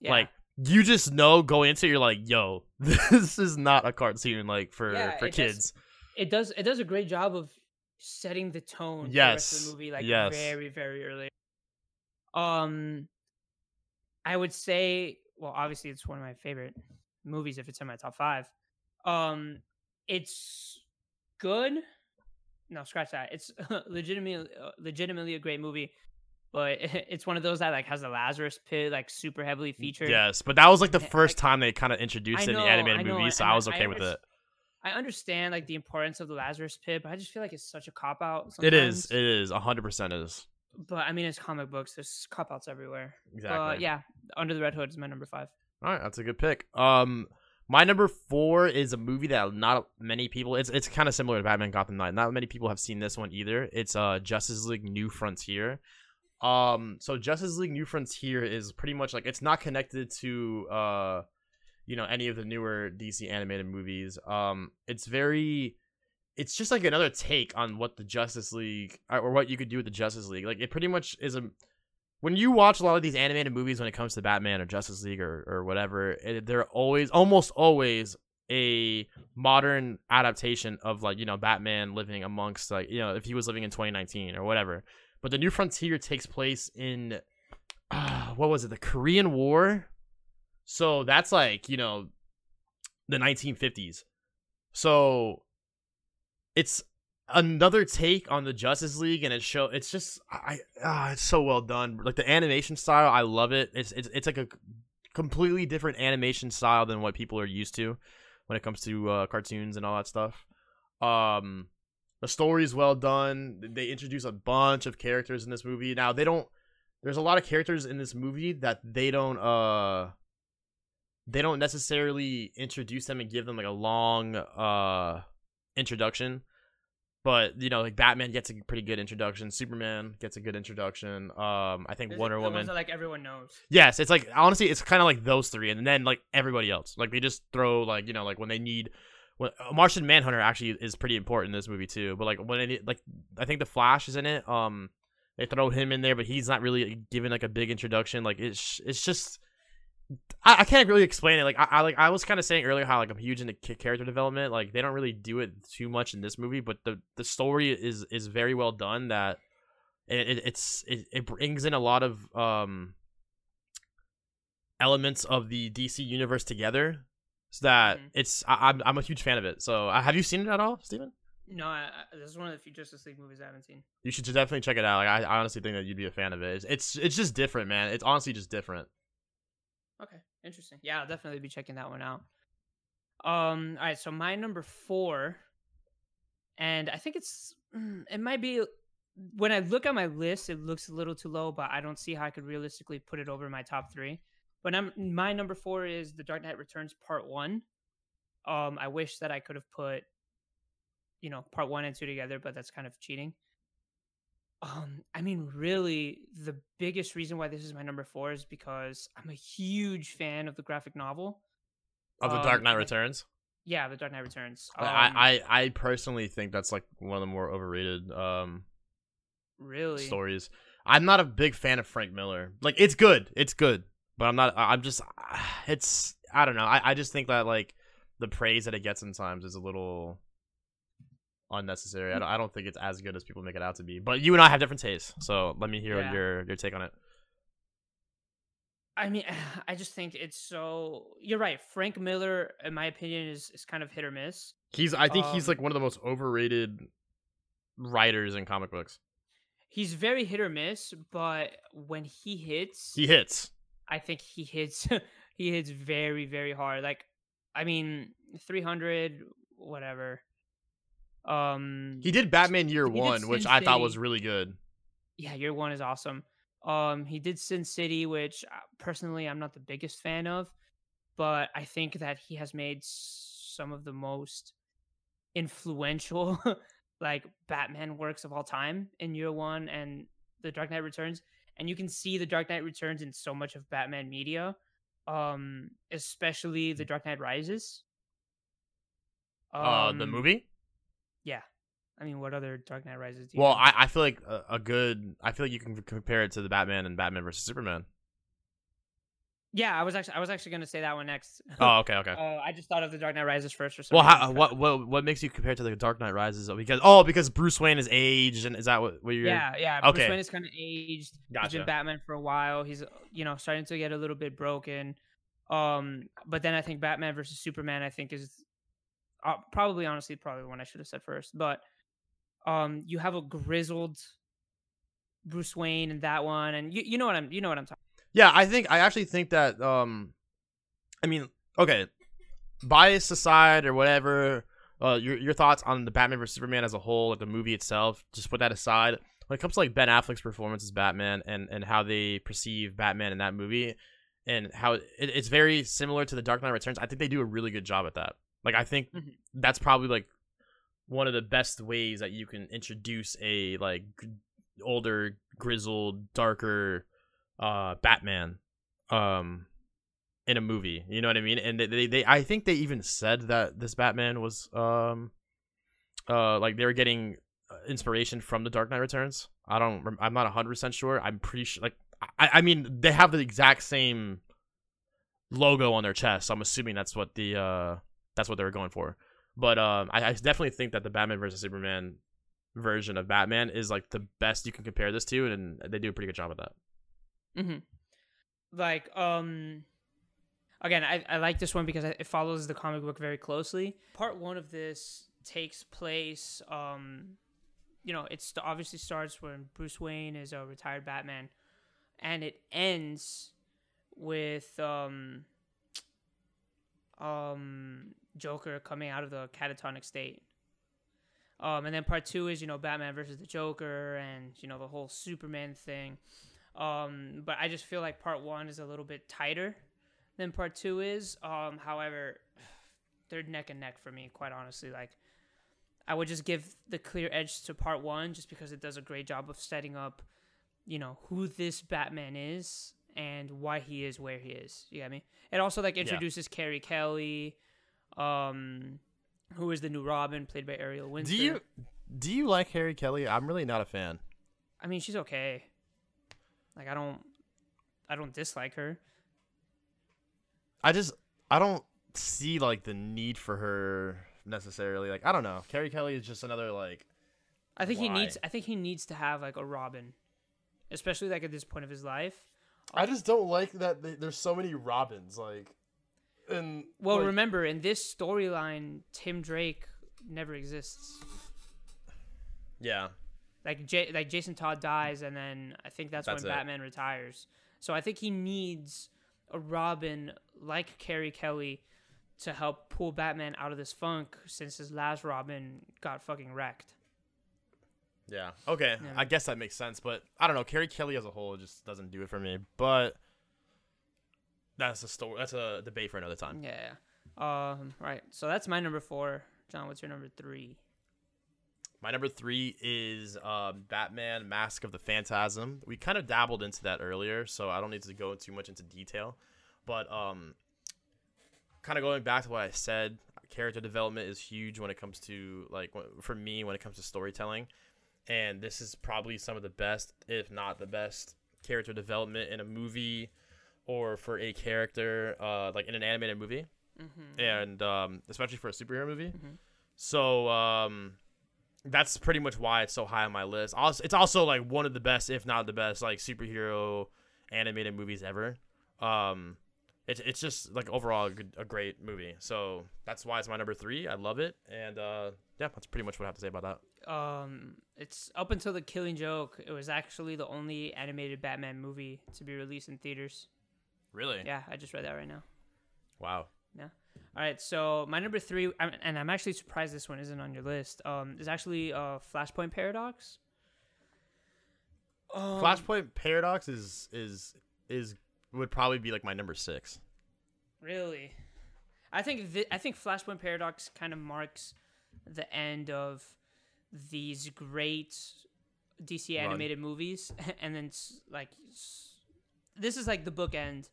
Yeah. like you just know going into it you're like yo this is not a cartoon like for Yeah, for it does- kids. it does it does a great job of setting the tone for the Yes, the movie like yes. very very early. Um i would say well obviously it's one of my favorite movies if it's in my top five um it's good no scratch that it's legitimately uh, legitimately a great movie but it's one of those that like has the lazarus pit like super heavily featured yes but that was like the Eh, first time they kind of introduced it in the animated know, movie so i I- was I okay with underst- it I understand like the importance of the Lazarus Pit, but I just feel like it's such a cop out. It is. It is. hundred percent is. But I mean, it's comic books. There's cop outs everywhere. Exactly. Yeah, Under the Red Hood is my number five. All right, that's a good pick. Um, my number four is a movie that not many people. It's it's kind of similar to Batman Gotham Knight. Not many people have seen this one either. It's uh Justice League New Frontier. Um, so Justice League New Frontier is pretty much like it's not connected to uh, you know, any of the newer DC animated movies. Um, it's very. It's just like another take on what the Justice League or or what you could do with the Justice League. Like it pretty much is a when you watch a lot of these animated movies when it comes to Batman or Justice League or, or whatever, it, they're always almost always a modern adaptation of like you know Batman living amongst like you know if he was living in 2019 or whatever. But the New Frontier takes place in uh, what was it? The Korean War. So that's like you know the 1950s. So it's another take on the Justice League, and it show it's just I ah, it's so well done. Like the animation style, I love it. It's it's it's like a completely different animation style than what people are used to when it comes to uh, cartoons and all that stuff. Um, the story is well done. They introduce a bunch of characters in this movie. Now they don't. There's a lot of characters in this movie that they don't. Uh, they don't necessarily introduce them and give them like a long uh introduction but you know like batman gets a pretty good introduction superman gets a good introduction um i think There's wonder ones woman that, like everyone knows. yes it's like honestly it's kind of like those three and then like everybody else like they just throw like you know like when they need when uh, martian manhunter actually is pretty important in this movie too but like when it like i think the flash is in it um they throw him in there but he's not really given like a big introduction like it's it's just I, I can't really explain it. Like I, I like I was kind of saying earlier how like I'm huge into ca- character development. Like they don't really do it too much in this movie, but the the story is is very well done. That it, it it's it, it brings in a lot of um elements of the DC universe together. So that Mhm. it's I, I'm I'm a huge fan of it. So uh, have you seen it at all, Steven? No, I, I, this is one of the few Justice League movies I haven't seen. You should definitely check it out. Like I, I honestly think that you'd be a fan of it. It's, it's it's just different, man. It's honestly just different. Okay, interesting. Yeah, I'll definitely be checking that one out. Um, all right, so my number four, and I think it's mm, it might be when I look at my list, it looks a little too low, but I don't see how I could realistically put it over my top three. But I'm, my number four is The Dark Knight Returns Part One. Um, I wish that I could have put, you know, Part One and Two together, but that's kind of cheating. Um, I mean, really, the biggest reason why this is my number four is because I'm a huge fan of the graphic novel. Of the Um, Dark Knight Returns. Yeah, The Dark Knight Returns. Um, I, I I personally think that's like one of the more overrated um really stories. I'm not a big fan of Frank Miller. Like it's good, it's good, but I'm not. I'm just it's I don't know. I I just think that like the praise that it gets sometimes is a little unnecessary. I don't, I don't think it's as good as people make it out to be. But you and I have different tastes, so let me hear Yeah. your your take on it. I mean, I just think it's so. You're right. Frank Miller, in my opinion, is is kind of hit or miss. He's I think he's Um, like one of the most overrated writers in comic books. He's very hit or miss, but when he hits, He hits. I think he hits. he hits very, very hard. Like, I mean, 300, whatever. Um, He did Batman Year One, which Sin I thought was really good. yeah, Year One is awesome. Um, he did Sin City, which uh, personally I'm not the biggest fan of, but I think that he has made some of the most influential like Batman works of all time in Year One and The Dark Knight Returns, and you can see The Dark Knight Returns in so much of Batman media, um, especially The Dark Knight Rises. uh, the Um, movie. Yeah, I mean, what other Dark Knight Rises? Do you Well. I, I feel like a, a good. I feel like you can compare it to the Batman and Batman versus Superman. yeah, I was actually I was actually gonna say that one next. Oh, okay, okay. Uh, I just thought of the Dark Knight Rises first for some well, how, what what what makes you compare to the Dark Knight Rises? Because oh, because Bruce Wayne is aged, and is that what, what you're? Yeah, yeah. Bruce Okay. Wayne is kind of aged. He's Gotcha. been Batman for a while. He's you know starting to get a little bit broken. Um, but then I think Batman versus Superman, I think is uh, probably honestly probably the one I should have said first. But um, you have a grizzled Bruce Wayne in that one, and you you know what I'm you know what I'm talking. Yeah, I think I actually think that um I mean, okay, bias aside or whatever, uh your your thoughts on the Batman vs Superman as a whole, like the movie itself, just put that aside. When it comes to like Ben Affleck's performance as Batman and and how they perceive Batman in that movie and how it, it's very similar to the Dark Knight Returns, I think they do a really good job at that. Like I think Mhm. that's probably like one of the best ways that you can introduce a like g- older, grizzled, darker uh Batman um in a movie. You know what I mean? And they, they, they I think they even said that this Batman was um uh like they were getting uh, inspiration from the Dark Knight Returns. I don't I'm not 100% sure. I'm pretty sure like I I mean they have the exact same logo on their chest. So I'm assuming that's what the uh that's what they were going for. But um I, I definitely think that the Batman versus Superman version of Batman is like the best you can compare this to and they do a pretty good job of that. hmm Like, um, again, I, I like this one because it follows the comic book very closely. Part one of this takes place, um, you know, it obviously starts when Bruce Wayne is a retired Batman, and it ends with um, um, Joker coming out of the catatonic state. Um, and then part two is you know Batman versus the Joker and you know the whole Superman thing. Um, but I just feel like part one is a little bit tighter than part two is. Um, however, they're neck and neck for me, quite honestly. Like, I would just give the clear edge to part one just because it does a great job of setting up, you know, who this Batman is and why he is where he is. You get me? It also like introduces Carrie Kelly, um, who is the new Robin, played by Ariel Winter. Do you do you like Carrie Kelly? I'm really not a fan. I mean, she's okay. Like I don't, I don't dislike her. I just I don't see like the need for her necessarily. Like I don't know. Carrie Kelly is just another like I think he needs. I think he needs to have like a Robin, especially like at this point of his life. I just don't like that th- there's so many Robins like and Well, like- remember in this storyline, Tim Drake never exists. Yeah. Like J- like Jason Todd dies, and then I think that's, That's when it. Batman retires. So I think he needs a Robin like Carrie Kelly to help pull Batman out of this funk since his last Robin got fucking wrecked. Yeah. Okay. Yeah. I guess that makes sense, but I don't know. Carrie Kelly as a whole just doesn't do it for me. But that's a story. That's a debate for another time. Yeah. Um. Right. So that's my number four. John, what's your number three? My number three is um, Batman: Mask of the Phantasm. We kind of dabbled into that earlier, so I don't need to go too much into detail. But um, kind of going back to what I said, character development is huge when it comes to like for me when it comes to storytelling, and this is probably some of the best, if not the best, character development in a movie or for a character, uh, like in an animated movie, Mm-hmm. and um, especially for a superhero movie. Mhm. So um, that's pretty much why it's so high on my list. Also, it's also like one of the best, if not the best, like superhero animated movies ever. Um, it's it's just like overall a, good, a great movie. So that's why it's my number three. I love it, and uh, yeah, that's pretty much what I have to say about that. Um. It's up until the Killing Joke. It was actually the only animated Batman movie to be released in theaters. Really? Yeah, I just read that right now. Wow. Yeah. All right. So my number three, I'm, and I'm actually surprised this one isn't on your list. Um, is actually uh, Flashpoint Paradox. Um, Flashpoint Paradox is is is would probably be like my number six. Really, I think th- I think Flashpoint Paradox kind of marks the end of these great DC Run. animated movies, and then like this is like the bookend,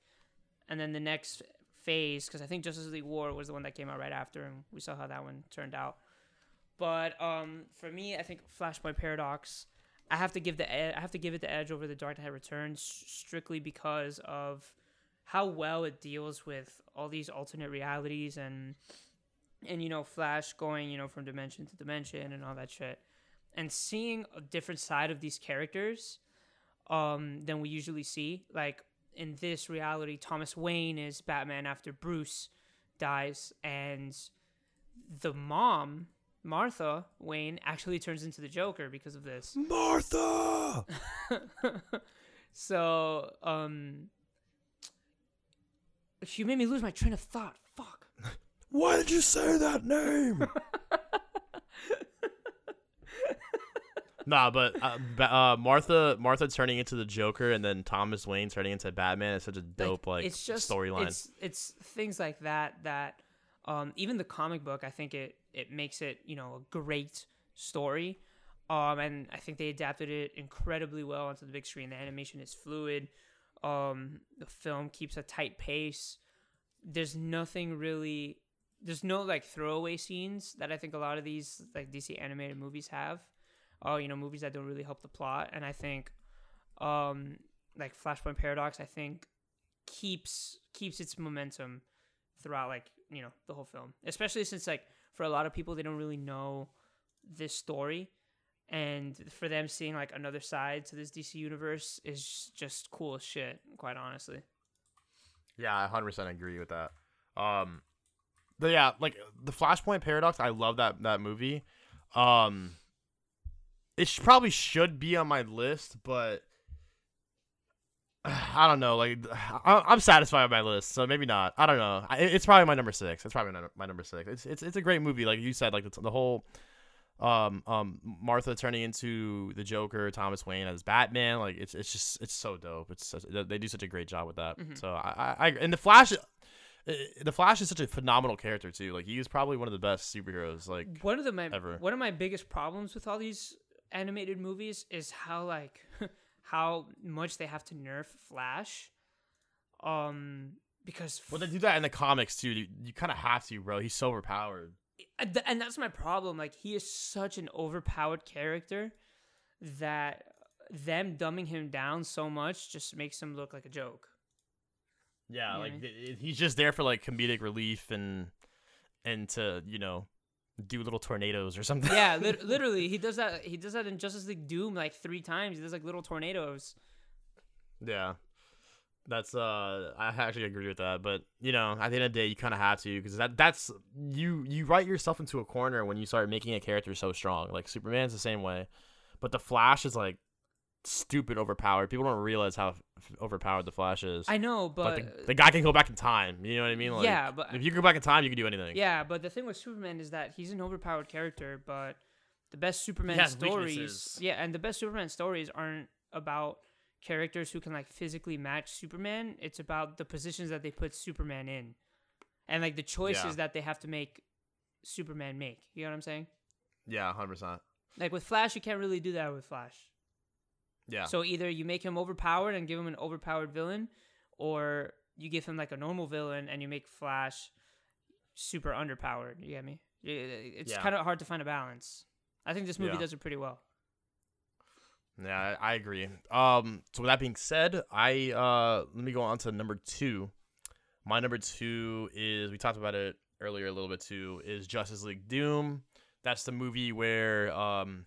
and then the next phase because I think Justice League War was the one that came out right after, and we saw how that one turned out. But um, for me, I think Flashpoint Paradox. I have to give the ed- I have to give it the edge over the Dark Knight Returns strictly because of how well it deals with all these alternate realities and and you know Flash going you know from dimension to dimension and all that shit, and seeing a different side of these characters um, than we usually see. Like in this reality, Thomas Wayne is Batman after Bruce dies, and the mom Martha Wayne actually turns into the Joker because of this. Martha. So, um, you made me lose my train of thought. Fuck. Why did you say that name? nah, but uh, uh, Martha Martha turning into the Joker and then Thomas Wayne turning into Batman is such a dope like, it's just storyline. It's it's things like that that um even the comic book I think it it makes it you know a great story. Um, and I think they adapted it incredibly well onto the big screen. The animation is fluid. Um, the film keeps a tight pace. There's nothing really. There's no like throwaway scenes that I think a lot of these like DC animated movies have. Oh, you know, movies that don't really help the plot. And I think, um, like Flashpoint Paradox, I think keeps keeps its momentum throughout like you know the whole film. Especially since like for a lot of people they don't really know this story and for them seeing like another side to this DC universe is just cool as shit, quite honestly. Yeah, I 100% agree with that. Um, but yeah, like the Flashpoint Paradox, I love that that movie. Um, it sh- probably should be on my list, but I don't know. Like, I- I'm satisfied with my list, so maybe not. I don't know. I- It's probably my number six. It's probably my number six. It's it's it's a great movie, like you said. Like the, the whole um um Martha turning into the Joker, Thomas Wayne as Batman. Like it's it's just it's so dope. It's such, they do such a great job with that. So I, I and the Flash. uh, The Flash is such a phenomenal character too. Like he is probably one of the best superheroes. Like One of the my ever. one of my biggest problems with all these animated movies is how like how much they have to nerf Flash. Um, because well, they do that in the comics too. You, you kind of have to, bro. He's so overpowered. and that's my problem. Like he is such an overpowered character that them dumbing him down so much just makes him look like a joke. Yeah, Yeah. like th- th- he's just there for like comedic relief and and to you know do little tornadoes or something. Yeah, lit- literally, he does that. He does that in Justice League Doom like three times. He does like little tornadoes. Yeah. That's uh I actually agree with that, but you know, at the end of the day you kind of have to because that that's you you write yourself into a corner when you start making a character so strong. Like Superman's the same way. But the Flash is like stupid overpowered. People don't realize how overpowered the Flash is. I know, but Like the, the guy can go back in time. You know what I mean? Like, Yeah, but- if you go back in time, you can do anything. yeah, but the thing with Superman is that he's an overpowered character, but the best Superman stories, weaknesses. yeah, and the best Superman stories aren't about characters who can like physically match Superman. It's about the positions that they put Superman in, and like the choices Yeah. that they have to make Superman make. You know what I'm saying? Yeah, hundred percent. Like with Flash, you can't really do that with Flash. Yeah. So either you make him overpowered and give him an overpowered villain, or you give him like a normal villain and you make Flash super underpowered. You get me? It's Yeah. kind of hard to find a balance. I think this movie Yeah. does it pretty well. Yeah, I, agree. Um, so with that being said, I uh let me go on to number two. My number two is we talked about it earlier a little bit too. Is Justice League Doom? That's the movie where um,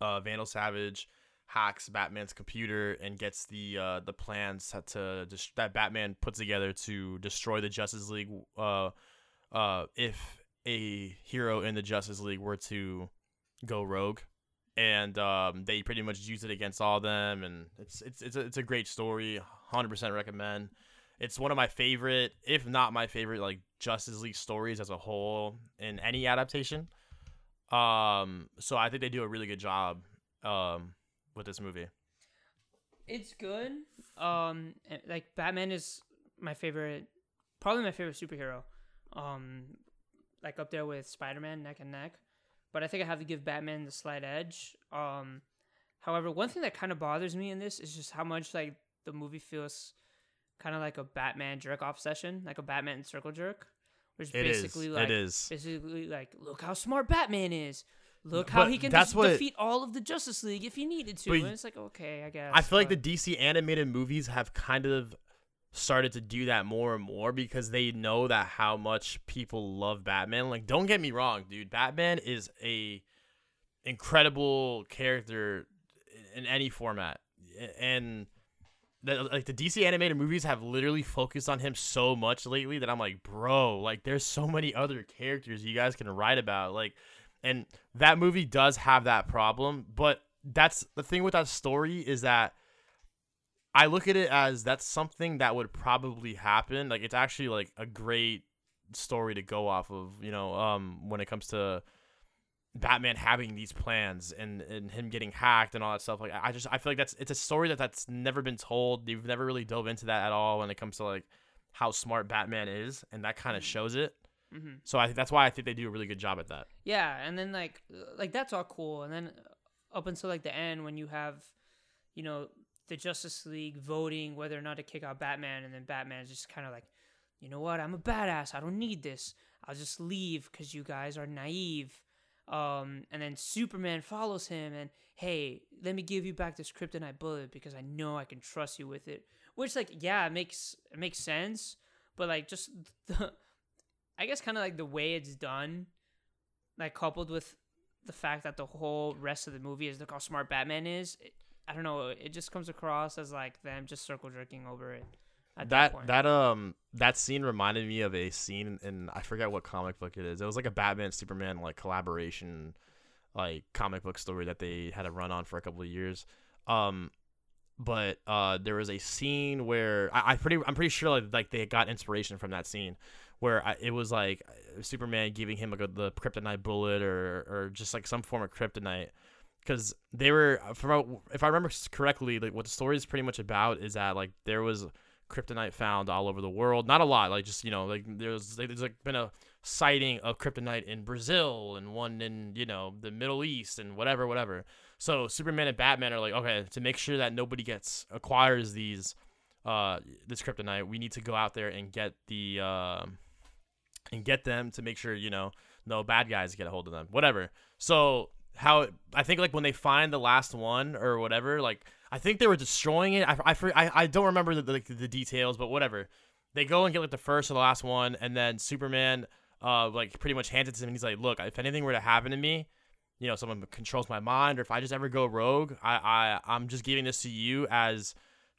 uh, Vandal Savage hacks Batman's computer and gets the uh the plans to that Batman puts together to destroy the Justice League. Uh, uh, if a hero in the Justice League were to go rogue and um, they pretty much use it against all them and it's it's it's a, it's a great story 100% recommend It's one of my favorite, if not my favorite, like Justice League stories as a whole in any adaptation. Um, so I think they do a really good job um with this movie. It's good. Um, like Batman is my favorite, probably my favorite superhero. Um, like up there with Spider Man, neck and neck. But I think I have to give Batman the slight edge. Um, however, one thing that kind of bothers me in this is just how much like the movie feels kind of like a Batman jerk off session, like a Batman circle jerk. Which It is. basically It like is. basically like look how smart Batman is. Look how But he can that's what- defeat all of the Justice League if he needed to. But And it's like okay, I guess. I feel like the DC animated movies have kind of started to do that more and more because they know that how much people love Batman. Like, don't get me wrong, dude. Batman is a incredible character in any format, and the, like the DC animated movies have literally focused on him so much lately that I'm like, bro, like there's so many other characters you guys can write about, like, and that movie does have that problem, but that's the thing with that story is that I look at it as that's something that would probably happen. Like it's actually like a great story to go off of, you know, um when it comes to Batman having these plans and and him getting hacked and all that stuff. Like I I just I feel like that's it's a story that that's never been told. You've never really dove into that at all when it comes to like how smart Batman is, and that kind of shows it. Mhm. So I that's why I think they do a really good job at that. Yeah, and then like like that's all cool, and then up until like the end when you have, you know, the Justice League voting whether or not to kick out Batman, and then Batman is just kind of like, you know what, I'm a badass, I don't need this, I'll just leave because you guys are naive. Um, and then Superman follows him, and hey, let me give you back this kryptonite bullet because I know I can trust you with it. Which like yeah, it makes it makes sense, but like just the, I guess kind of like the way it's done like coupled with the fact that the whole rest of the movie is look how smart Batman is. It, I don't know. It just comes across as like them just circle jerking over it. At that, that point. that um that scene reminded me of a scene in I forget what comic book it is. It was like a Batman Superman like collaboration like comic book story that they had a run on for a couple of years. Um but uh there was a scene where I, I pretty I'm pretty sure like, like they got inspiration from that scene where I, it was like Superman giving him like the kryptonite bullet or or just like some form of kryptonite. Because they were from if I remember correctly like what the story is pretty much about is that like there was kryptonite found all over the world. Not a lot like just you know like there's there's like been a sighting of kryptonite in Brazil and one in you know the Middle East and whatever whatever. So Superman and Batman are like okay to make sure that nobody gets acquires these uh this kryptonite we need to go out there and get the uh, and get them to make sure you know no bad guys get a hold of them whatever so how I think like when they find the last one or whatever, like I think they were destroying it. I I I, don't remember the, the the details, but whatever. They go and get like the first or the last one, and then Superman uh like pretty much hands it to him. And he's like, look, if anything were to happen to me, you know, someone controls my mind, or if I just ever go rogue, I I I'm just giving this to you as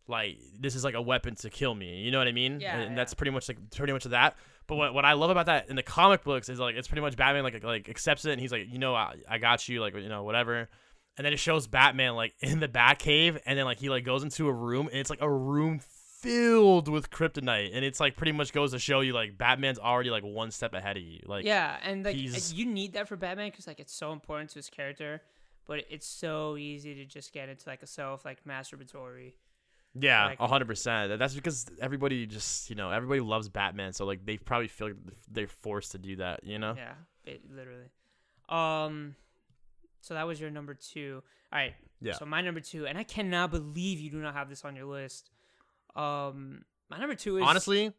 like this is like a weapon to kill me. You know what I mean? Yeah, And yeah. that's pretty much like pretty much that. But what, what I love about that in the comic books is like it's pretty much Batman like like accepts it and he's like you know I, I got you like you know whatever, and then it shows Batman like in the Batcave and then like he like goes into a room and it's like a room filled with kryptonite and it's like pretty much goes to show you like Batman's already like one step ahead of you like yeah, and like he's- you need that for Batman because like it's so important to his character, but it's so easy to just get into like a self like masturbatory. Yeah, Like- hundred percent. That's because everybody just you know everybody loves Batman, so like they probably feel like they're forced to do that. You know? Yeah, it, literally. Um, so that was your number two. All right. Yeah. So my number two, and I cannot believe you do not have this on your list. Um, my number two is Honestly,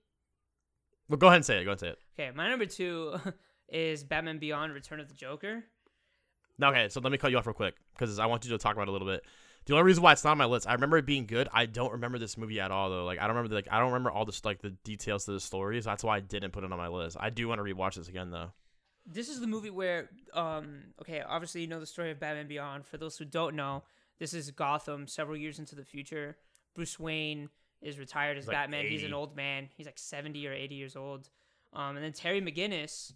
well, go ahead and say it. Go ahead and say it. Okay, my number two is Batman Beyond: Return of the Joker. Okay, so let me cut you off real quick because I want you to talk about it a little bit. The only reason why it's not on my list, I remember it being good. I don't remember this movie at all though. Like I don't remember the, like I don't remember all this like the details to the stories. so that's why I didn't put it on my list. I do want to rewatch this again though. This is the movie where, um, okay, obviously you know the story of Batman Beyond. For those who don't know, this is Gotham several years into the future. Bruce Wayne is retired as like Batman. He's an old man. He's like seventy or eighty years old. Um, and then Terry McGinnis,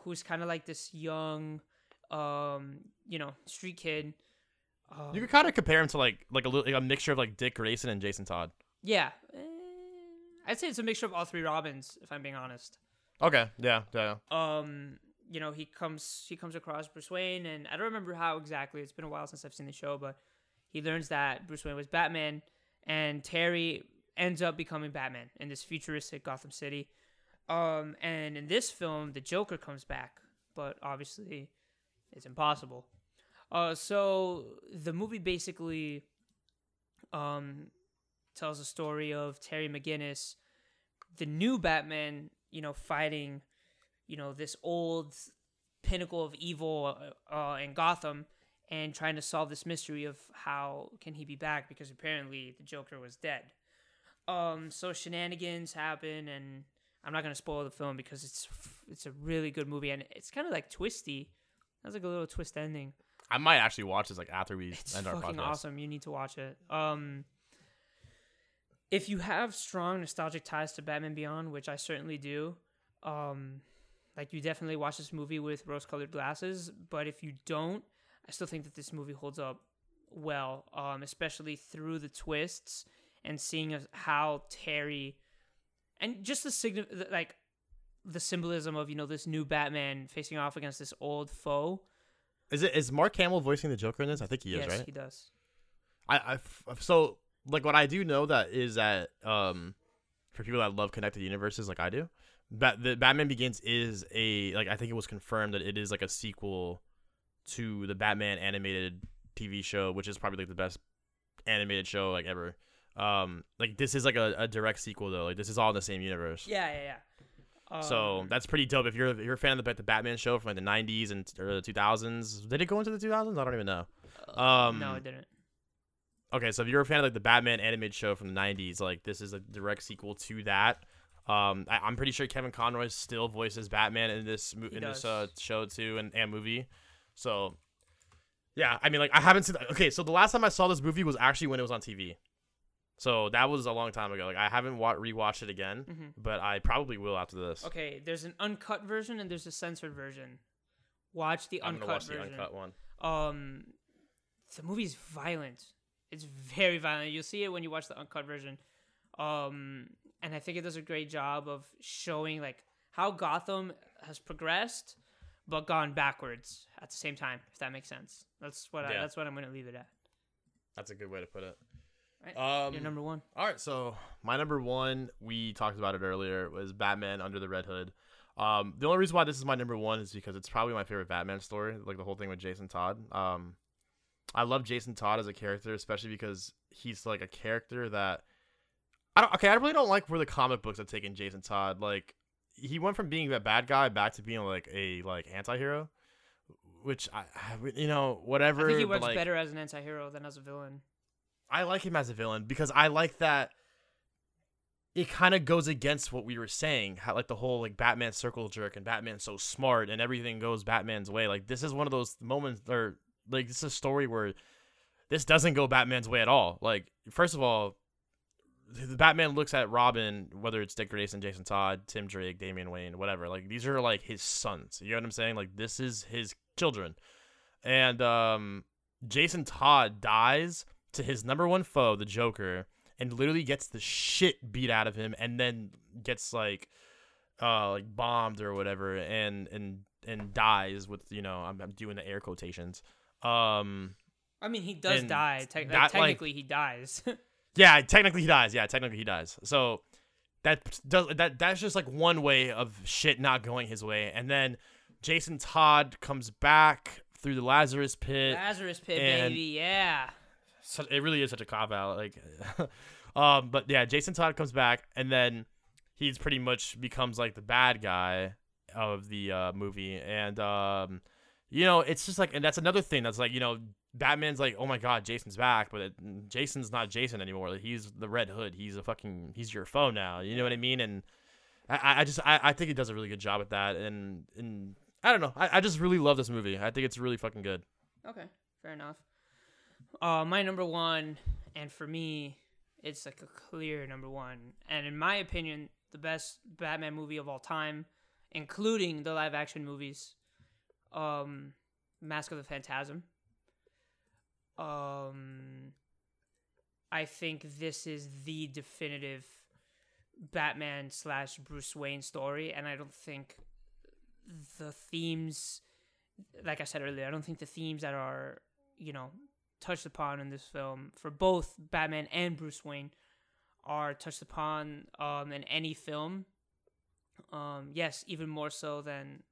who's kind of like this young, um, you know, street kid. Um, You could kind of compare him to like like a little like a mixture of like Dick Grayson and Jason Todd. Yeah, eh, I'd say it's a mixture of all three Robins, if I'm being honest. Okay, yeah, yeah. Um, you know, he comes he comes across Bruce Wayne, and I don't remember how exactly. It's been a while since I've seen the show, but he learns that Bruce Wayne was Batman, and Terry ends up becoming Batman in this futuristic Gotham City. Um, and in this film, the Joker comes back, but obviously, it's impossible. Uh, so the movie basically, um, tells a story of Terry McGinnis, the new Batman, you know, fighting, you know, this old pinnacle of evil uh, in Gotham and trying to solve this mystery of how can he be back because apparently the Joker was dead. Um, so shenanigans happen, and I'm not gonna spoil the film because it's it's a really good movie and it's kind of like twisty. That's like a little twist ending. I might actually watch this like after we It's end our fucking podcast. awesome. You need to watch it. Um, if you have strong nostalgic ties to Batman Beyond, which I certainly do, um, like you definitely watch this movie with rose-colored glasses. But if you don't, I still think that this movie holds up well, um, especially through the twists and seeing how Terry and just the sign like the symbolism of you know this new Batman facing off against this old foe. Is it is Mark Hamill voicing the Joker in this? I think he is, yes, right? he does. I, I so like what I do know that is that um for people that love connected universes like I do, that the Batman Begins is a like I think it was confirmed that it is like a sequel to the Batman animated TV show, which is probably like the best animated show like ever. Um, like this is like a, a direct sequel though. Like this is all in the same universe. Yeah, yeah, yeah. So Um, that's pretty dope. If you're if you're a fan of the, the Batman show from like the '90s and or the 2000s, did it go into the 2000s? I don't even know. Um, no, it didn't. Okay, so if you're a fan of like the Batman animated show from the '90s, like this is a direct sequel to that. Um, I, I'm pretty sure Kevin Conroy still voices Batman in this mo- in this uh, show too and, and movie. So, yeah, I mean, like I haven't seen. Okay, so the last time I saw this movie was actually when it was on TV. So that was a long time ago. Like I haven't wa- rewatched it again, Mhm. but I probably will after this. Okay, there's an uncut version and there's a censored version. Watch the uncut watch version. the uncut one. Um, the movie's violent. It's very violent. You'll see it when you watch the uncut version. Um, and I think it does a great job of showing like how Gotham has progressed, but gone backwards at the same time. If that makes sense. That's what I, Yeah. that's what I'm gonna leave it at. That's a good way to put it. Right? Um, Your number one. All right, so my number one, we talked about it earlier, was Batman Under the Red Hood. Um, the only reason why this is my number one is because it's probably my favorite Batman story, like the whole thing with Jason Todd. Um, I love Jason Todd as a character, especially because he's like a character that I don't. Okay, I really don't like where the comic books have taken Jason Todd. Like he went from being a bad guy back to being like a like anti-hero, which I, I you know whatever. I think he works like, better as an anti-hero than as a villain. I like him as a villain because I like that it kind of goes against what we were saying, how like the whole like Batman circle jerk and Batman's so smart and everything goes Batman's way. Like this is one of those moments or like this is a story where this doesn't go Batman's way at all. Like first of all, the Batman looks at Robin, whether it's Dick Grayson, Jason Todd, Tim Drake, Damian Wayne, whatever. Like these are like his sons. You know what I'm saying? Like this is his children. And um Jason Todd dies to his number one foe, the Joker, and literally gets the shit beat out of him and then gets like uh like bombed or whatever and and and dies with you know I'm, I'm doing the air quotations um I mean, he does die. Te- like, that, like- technically, he dies. yeah technically he dies yeah technically he dies so that does that that's just like one way of shit not going his way and then Jason Todd comes back through the Lazarus pit Lazarus Pit, baby, yeah. It really is such a cop out. Like, um, but yeah, Jason Todd comes back, and then he's pretty much becomes like the bad guy of the uh, movie, and um, you know, it's just like, and that's another thing that's like, you know, Batman's like, oh my god, Jason's back, but it, Jason's not Jason anymore. Like, he's the Red Hood. He's a fucking, he's your foe now. You know what I mean? And I, I just, I, I think he does a really good job at that, and and I don't know, I, I just really love this movie. I think it's really fucking good. Okay, fair enough. Uh, my number one, and for me, it's like a clear number one, and in my opinion, the best Batman movie of all time, including the live action movies. Um, Mask of the Phantasm. Um, I think this is the definitive Batman slash Bruce Wayne story, and I don't think the themes, like I said earlier, I don't think the themes that are you know touched upon in this film for both Batman and Bruce Wayne are touched upon um, in any film. Um, yes, even more so than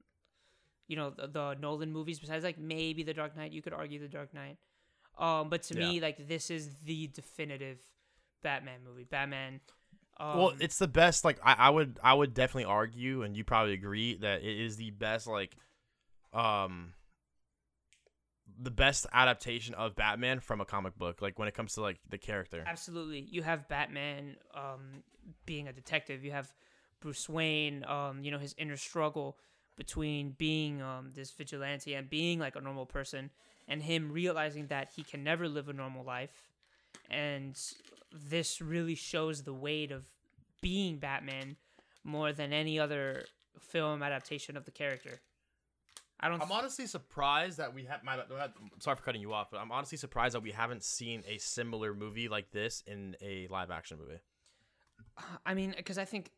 you know the, the Nolan movies. Besides, like maybe The Dark Knight, you could argue The Dark Knight. Um, but to me, like this is the definitive Batman movie. Batman. Um, well, it's the best. Like I, I would, I would definitely argue, and you probably agree that it is the best. Like, um, the best adaptation of Batman from a comic book. Like when it comes to like the character. Absolutely. You have Batman um, being a detective. You have Bruce Wayne, um, you know, his inner struggle between being um, this vigilante and being like a normal person, and him realizing that he can never live a normal life. And this really shows the weight of being Batman more than any other film adaptation of the character. I don't. I'm honestly surprised that we have. My, sorry for cutting you off, but I'm honestly surprised that we haven't seen a similar movie like this in a live action movie. I mean, because I think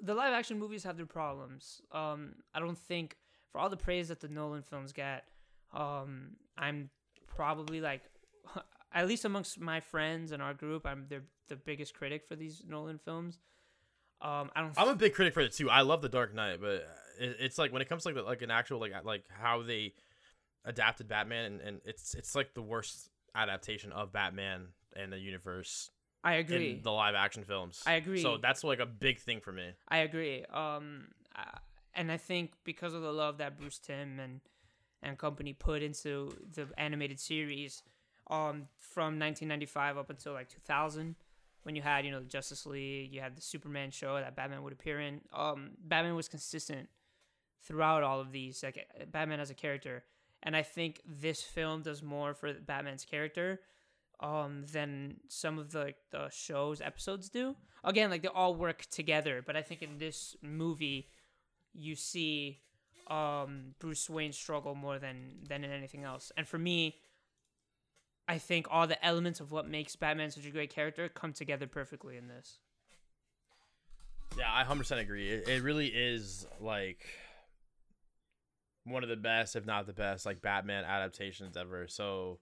the live action movies have their problems. Um, I don't think for all the praise that the Nolan films get, um, I'm probably like, at least amongst my friends and our group, I'm the the biggest critic for these Nolan films. Um, I don't. I'm a big critic for it too. I love The Dark Knight, but it's like when it comes to like like an actual like like how they adapted Batman, and, and it's it's like the worst adaptation of Batman and the universe I agree. in the live action films. I agree. So that's like a big thing for me. I agree. Um, and I think because of the love that Bruce Timm and and company put into the animated series, um, from 1995 up until like 2000, when you had you know the Justice League, you had the Superman show that Batman would appear in. Um, Batman was consistent throughout all of these, like Batman as a character, and I think this film does more for Batman's character um than some of the the show's episodes do. Again, like they all work together, but I think in this movie you see um Bruce Wayne struggle more than than in anything else. And for me, I think all the elements of what makes Batman such a great character come together perfectly in this. Yeah, I 100% agree. It, it really is like one of the best, if not the best, like Batman adaptations ever. So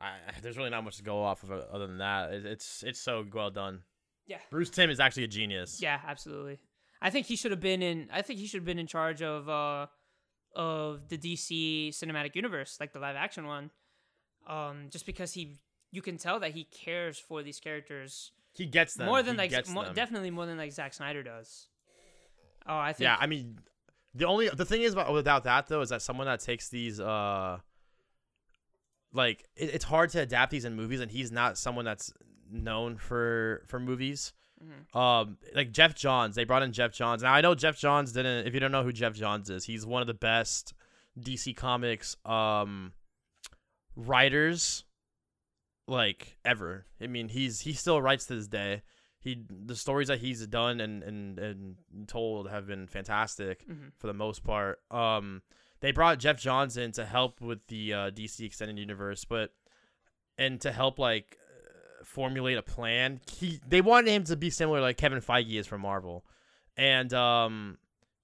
I, there's really not much to go off of other than that. It, it's it's so well done. Yeah. Bruce Timm is actually a genius. Yeah, absolutely. I think he should have been in. I think he should have been in charge of uh, of the DC cinematic universe, like the live action one. Um, just because he, you can tell that he cares for these characters He gets them more than He like gets more, them. definitely more than like Zack Snyder does. Oh, I think. Yeah, I mean, the only the thing is about without that though is that someone that takes these uh, like it, it's hard to adapt these in movies, and he's not someone that's known for for movies. Mm-hmm. Um, like Geoff Johns, they brought in Geoff Johns. Now I know Geoff Johns didn't. If you don't know who Geoff Johns is, he's one of the best DC Comics um writers like ever. I mean, he's he still writes to this day. He the stories that he's done and and, and told have been fantastic Mhm. for the most part. Um, they brought Geoff Johns in to help with the uh, DC extended universe, but and to help like uh, formulate a plan. He they wanted him to be similar like Kevin Feige is from Marvel, and um,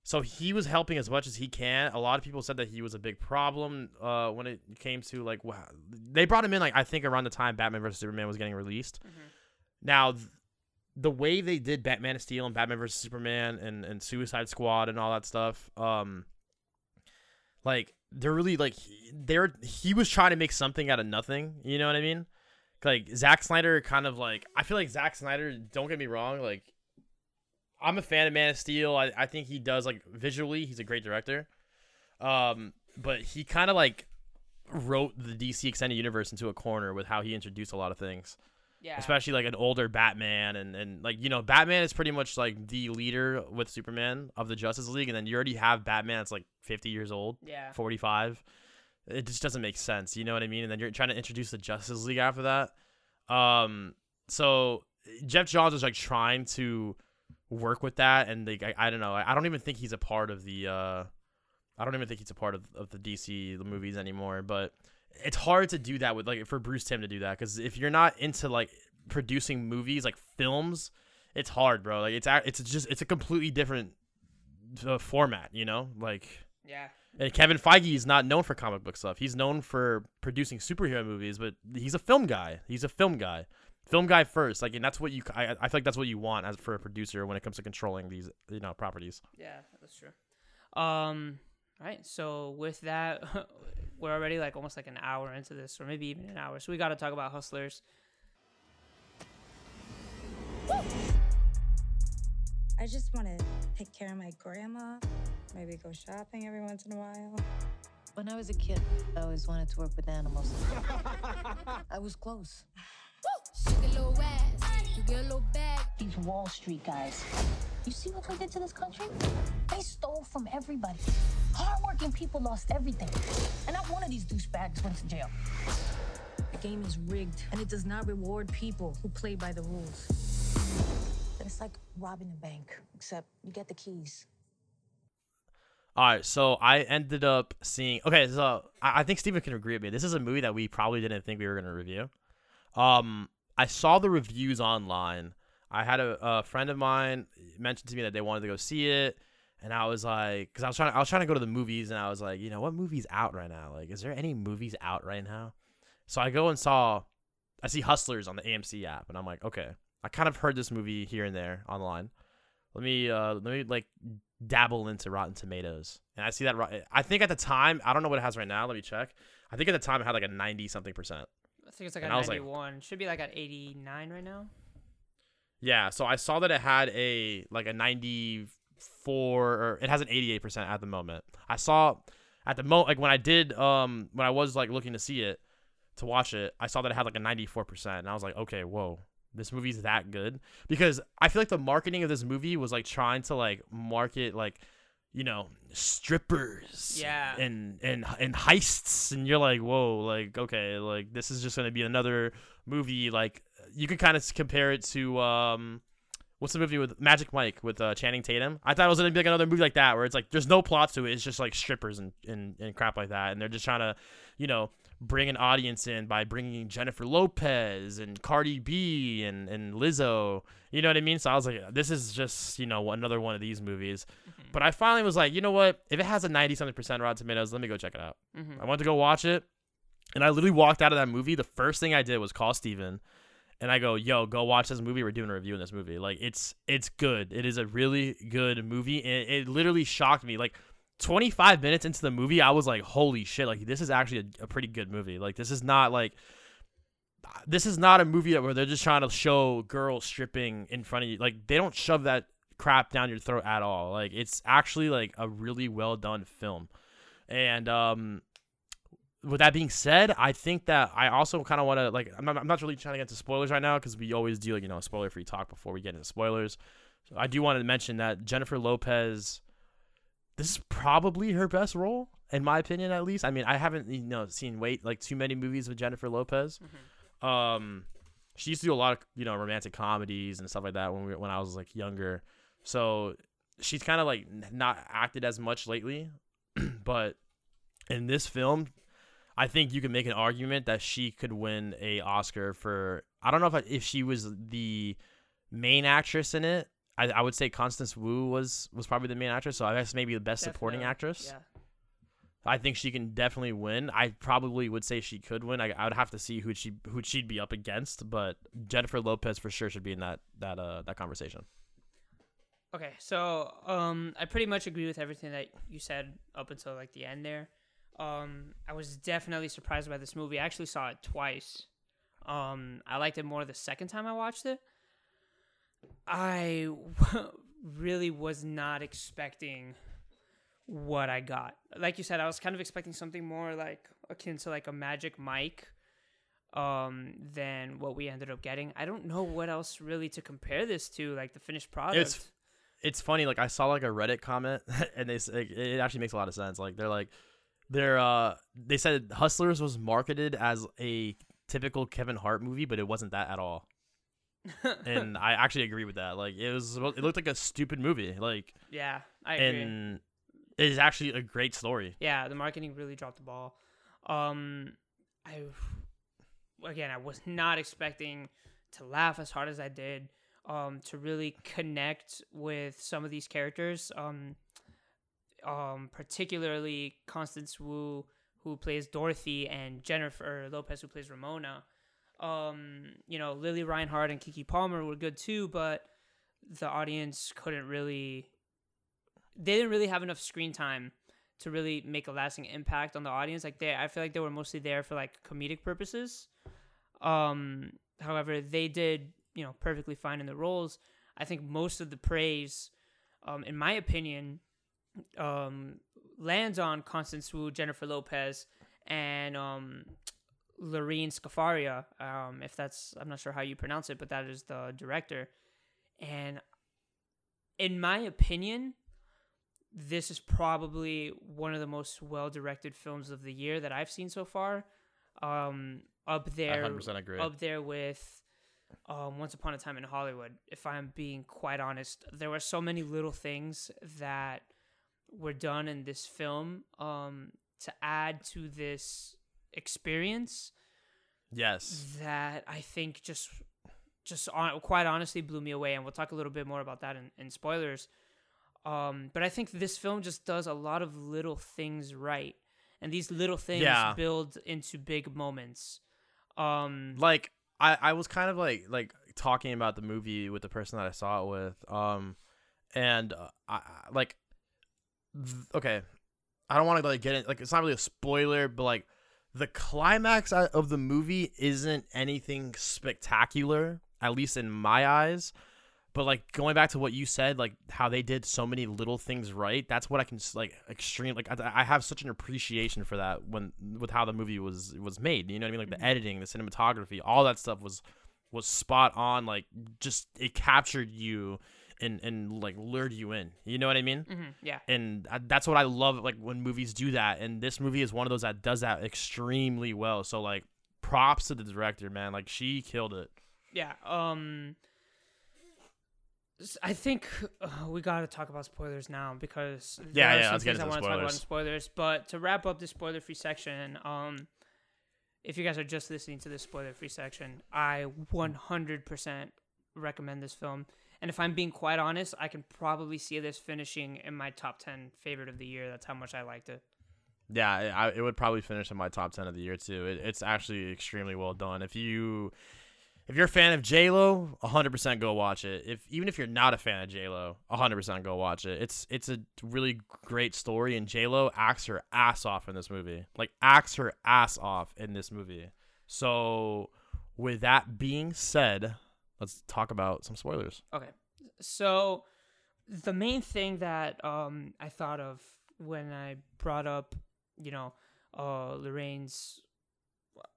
so he was helping as much as he can. A lot of people said that he was a big problem uh, when it came to like wow. They brought him in like I think around the time Batman vs Superman was getting released. Now, th- the way they did Batman of Steel and Batman vs Superman and, and Suicide Squad and all that stuff, um, like they're really like they're he was trying to make something out of nothing. You know what I mean? Like Zack Snyder, kind of like I feel like Zack Snyder. Don't get me wrong, like I'm a fan of Man of Steel. I, I think he does like visually, he's a great director. Um, but he kind of like wrote the DC extended universe into a corner with how he introduced a lot of things yeah. especially like an older Batman and and like you know Batman is pretty much like the leader with Superman of the Justice League and then you already have Batman that's like 50 years old, Yeah. 45. It just doesn't make sense, you know what I mean? And then you're trying to introduce the Justice League after that. Um so Geoff Johns is like trying to work with that and like I, I don't know. I, I don't even think he's a part of the uh I don't even think he's a part of, of the DC the movies anymore, but it's hard to do that with like for Bruce Timm to do that because if you're not into like producing movies like films it's hard, bro. Like it's it's just it's a completely different uh, format, you know? Like Yeah. and Kevin Feige is not known for comic book stuff. He's known for producing superhero movies, but he's a film guy. He's a film guy. Film guy first. Like and that's what you I, I feel like that's what you want as for a producer when it comes to controlling these, you know, properties. Yeah, that's true. Um, right. So with that, we're already like almost like an hour into this, or maybe even an hour. So we got to talk about Hustlers. I just want to take care of my grandma, maybe go shopping every once in a while. When I was a kid, I always wanted to work with animals. I was close. These Wall Street guys. You see what they did to this country? They stole from everybody. Hardworking people lost everything. And not one of these douchebags went to jail. The game is rigged, and it does not reward people who play by the rules. It's like robbing a bank, except you get the keys. All right, so I ended up seeing. Okay, so I, think Steven can agree with me. This is a movie that we probably didn't think we were gonna review. Um, I saw the reviews online. I had a, a friend of mine mention to me that they wanted to go see it, and I was like, because I was trying, I was trying to go to the movies, and I was like, you know, what movie's out right now? Like, is there any movies out right now? So I go and saw, I see Hustlers on the AMC app, and I'm like, okay, I kind of heard this movie here and there online. Let me, uh, let me like dabble into Rotten Tomatoes, and I see that. I think at the time, I don't know what it has right now. Let me check. I think at the time it had like a ninety something percent. I think it's like And a was like- 91. Should be like at 89 right now. Yeah, so I saw that it had a like a 94 or it has an 88% at the moment. I saw at the moment like when I did um when I was like looking to see it to watch it, I saw that it had like a 94% and I was like, "Okay, whoa. This movie's that good?" Because I feel like the marketing of this movie was like trying to like market like you know, strippers Yeah. and and and heists and you're like, "Whoa, like okay, like this is just going to be another movie like you could kind of compare it to um what's the movie with Magic Mike with uh, Channing Tatum? I thought it was gonna be like another movie like that where it's like there's no plot to it. It's just like strippers and, and, and crap like that, and they're just trying to, you know, bring an audience in by bringing Jennifer Lopez and Cardi B and and Lizzo. You know what I mean? So I was like, this is just you know another one of these movies. But I finally was like, you know what? If it has a ninety something percent Rotten Tomatoes, let me go check it out. Mhm. I went to go watch it, and I literally walked out of that movie. The first thing I did was call Steven and I go, "Yo, go watch this movie. We're doing a review in this movie. Like, it's it's good. It is a really good movie. And it, it literally shocked me. Like, 25 minutes into the movie, I was like, "Holy shit! Like, this is actually a, a pretty good movie. Like, this is not like." This is not a movie where they're just trying to show girls stripping in front of you. Like they don't shove that crap down your throat at all. Like it's actually like a really well done film. And um with that being said, I think that I also kind of want to like I'm not, I'm not really trying to get into spoilers right now because we always do like you know spoiler free talk before we get into spoilers. So I do want to mention that Jennifer Lopez, this is probably her best role in my opinion at least. I mean I haven't you know seen wait like too many movies with Jennifer Lopez. Um, she used to do a lot of you know romantic comedies and stuff like that when we when I was like younger. So she's kind of like not acted as much lately, but in this film, I think you can make an argument that she could win a Oscar for. I don't know if I, if she was the main actress in it. I, I would say Constance Wu was was probably the main actress. So I guess maybe the best supporting actress. Yeah. I think she can definitely win. I probably would say she could win. I, I would have to see who she who she'd be up against, but Jennifer Lopez for sure should be in that that uh that conversation. Okay, so um, I pretty much agree with everything that you said up until like the end there. Um, I was definitely surprised by this movie. I actually saw it twice. Um, I liked it more the second time I watched it. I really was not expecting what I got. Like you said, I was kind of expecting something more like akin to like a Magic Mike um than what we ended up getting. I don't know what else really to compare this to, like the finished product. It's it's funny. Like I saw like a Reddit comment, and they s- like, it actually makes a lot of sense. Like they're like they're uh they said Hustlers was marketed as a typical Kevin Hart movie, but it wasn't that at all. and I actually agree with that. Like it was, it looked like a stupid movie. Like yeah, I agree. and it is actually a great story. yeah, the marketing really dropped the ball. Um, I again, I was not expecting to laugh as hard as I did. um, to really connect with some of these characters. Um, um, particularly Constance Wu, who plays Dorothy, and Jennifer Lopez, who plays Ramona. Um, you know, Lili Reinhart and Keke Palmer were good too, but the audience couldn't really. They didn't really have enough screen time to really make a lasting impact on the audience. Like they, I feel like they were mostly there for like comedic purposes. Um, however, they did you know perfectly fine in the roles. I think most of the praise, um, in my opinion, um, lands on Constance Wu, Jennifer Lopez, and um, Lorene Scafaria. Um, if that's, I'm not sure how you pronounce it, but that is the director. And in my opinion, this is probably one of the most well directed films of the year that I've seen so far. Um, up there, 100% agree. up there with um, Once Upon a Time in Hollywood. If I'm being quite honest, there were so many little things that were done in this film um, to add to this experience Yes. that I think just just on, quite honestly blew me away and we'll talk a little bit more about that in, in spoilers um, but I think this film just does a lot of little things right and these little things Yeah. build into big moments um, like I, I was kind of like like talking about the movie with the person that I saw it with um and uh, I I- like th- okay. I don't want to like get it like it's not really a spoiler but like the climax of the movie isn't anything spectacular at least in my eyes. But like going back to what you said like how they did so many little things right that's what i can like extreme like i, I have such an appreciation for that when with how the movie was was made you know what i mean? Like the mm-hmm. editing the cinematography all that stuff was was spot on like just it captured you and and like lured you in. You know what i mean? Mhm, yeah. And I, that's what I love like when movies do that. And this movie is one of those that does that extremely well. So like props to the director man. Like she killed it. Yeah um I think uh, we got to talk about spoilers now because Yeah, yeah, some let's get things I want to talk about spoilers. spoilers. But to wrap up the spoiler-free section, um, if you guys are just listening to this spoiler-free section, I 100% recommend this film. And if I'm being quite honest, I can probably see this finishing in my top 10 favorite of the year. That's how much I liked it. yeah I, it would probably finish in my top 10 of the year too. It, it's actually extremely well done. If you if you're a fan of j-lo 100% go watch it. If even if you're not a fan of j-lo 100% go watch it. It's it's a really great story and j-lo acts her ass off in this movie. Like acts her ass off in this movie. So with that being said let's talk about some spoilers Okay. So the main thing that um I thought of when I brought up, you know, uh Lorraine's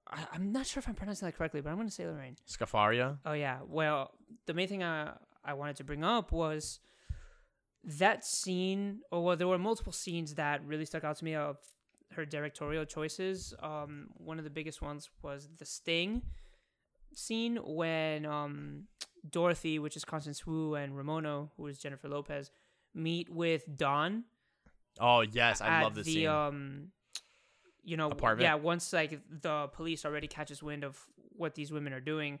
I, I'm not sure if I'm pronouncing that correctly, but I'm gonna say Lorraine. scafaria Oh yeah. Well, the main thing I I wanted to bring up was that scene or well there were multiple scenes that really stuck out to me of her directorial choices. Um one of the biggest ones was the sting scene when um Dorothy, which is Constance Wu, and Ramona, who is Jennifer Lopez, meet with Dawn. oh yes i love this the scene um you know Apartment? yeah once like the police already catches wind of what these women are doing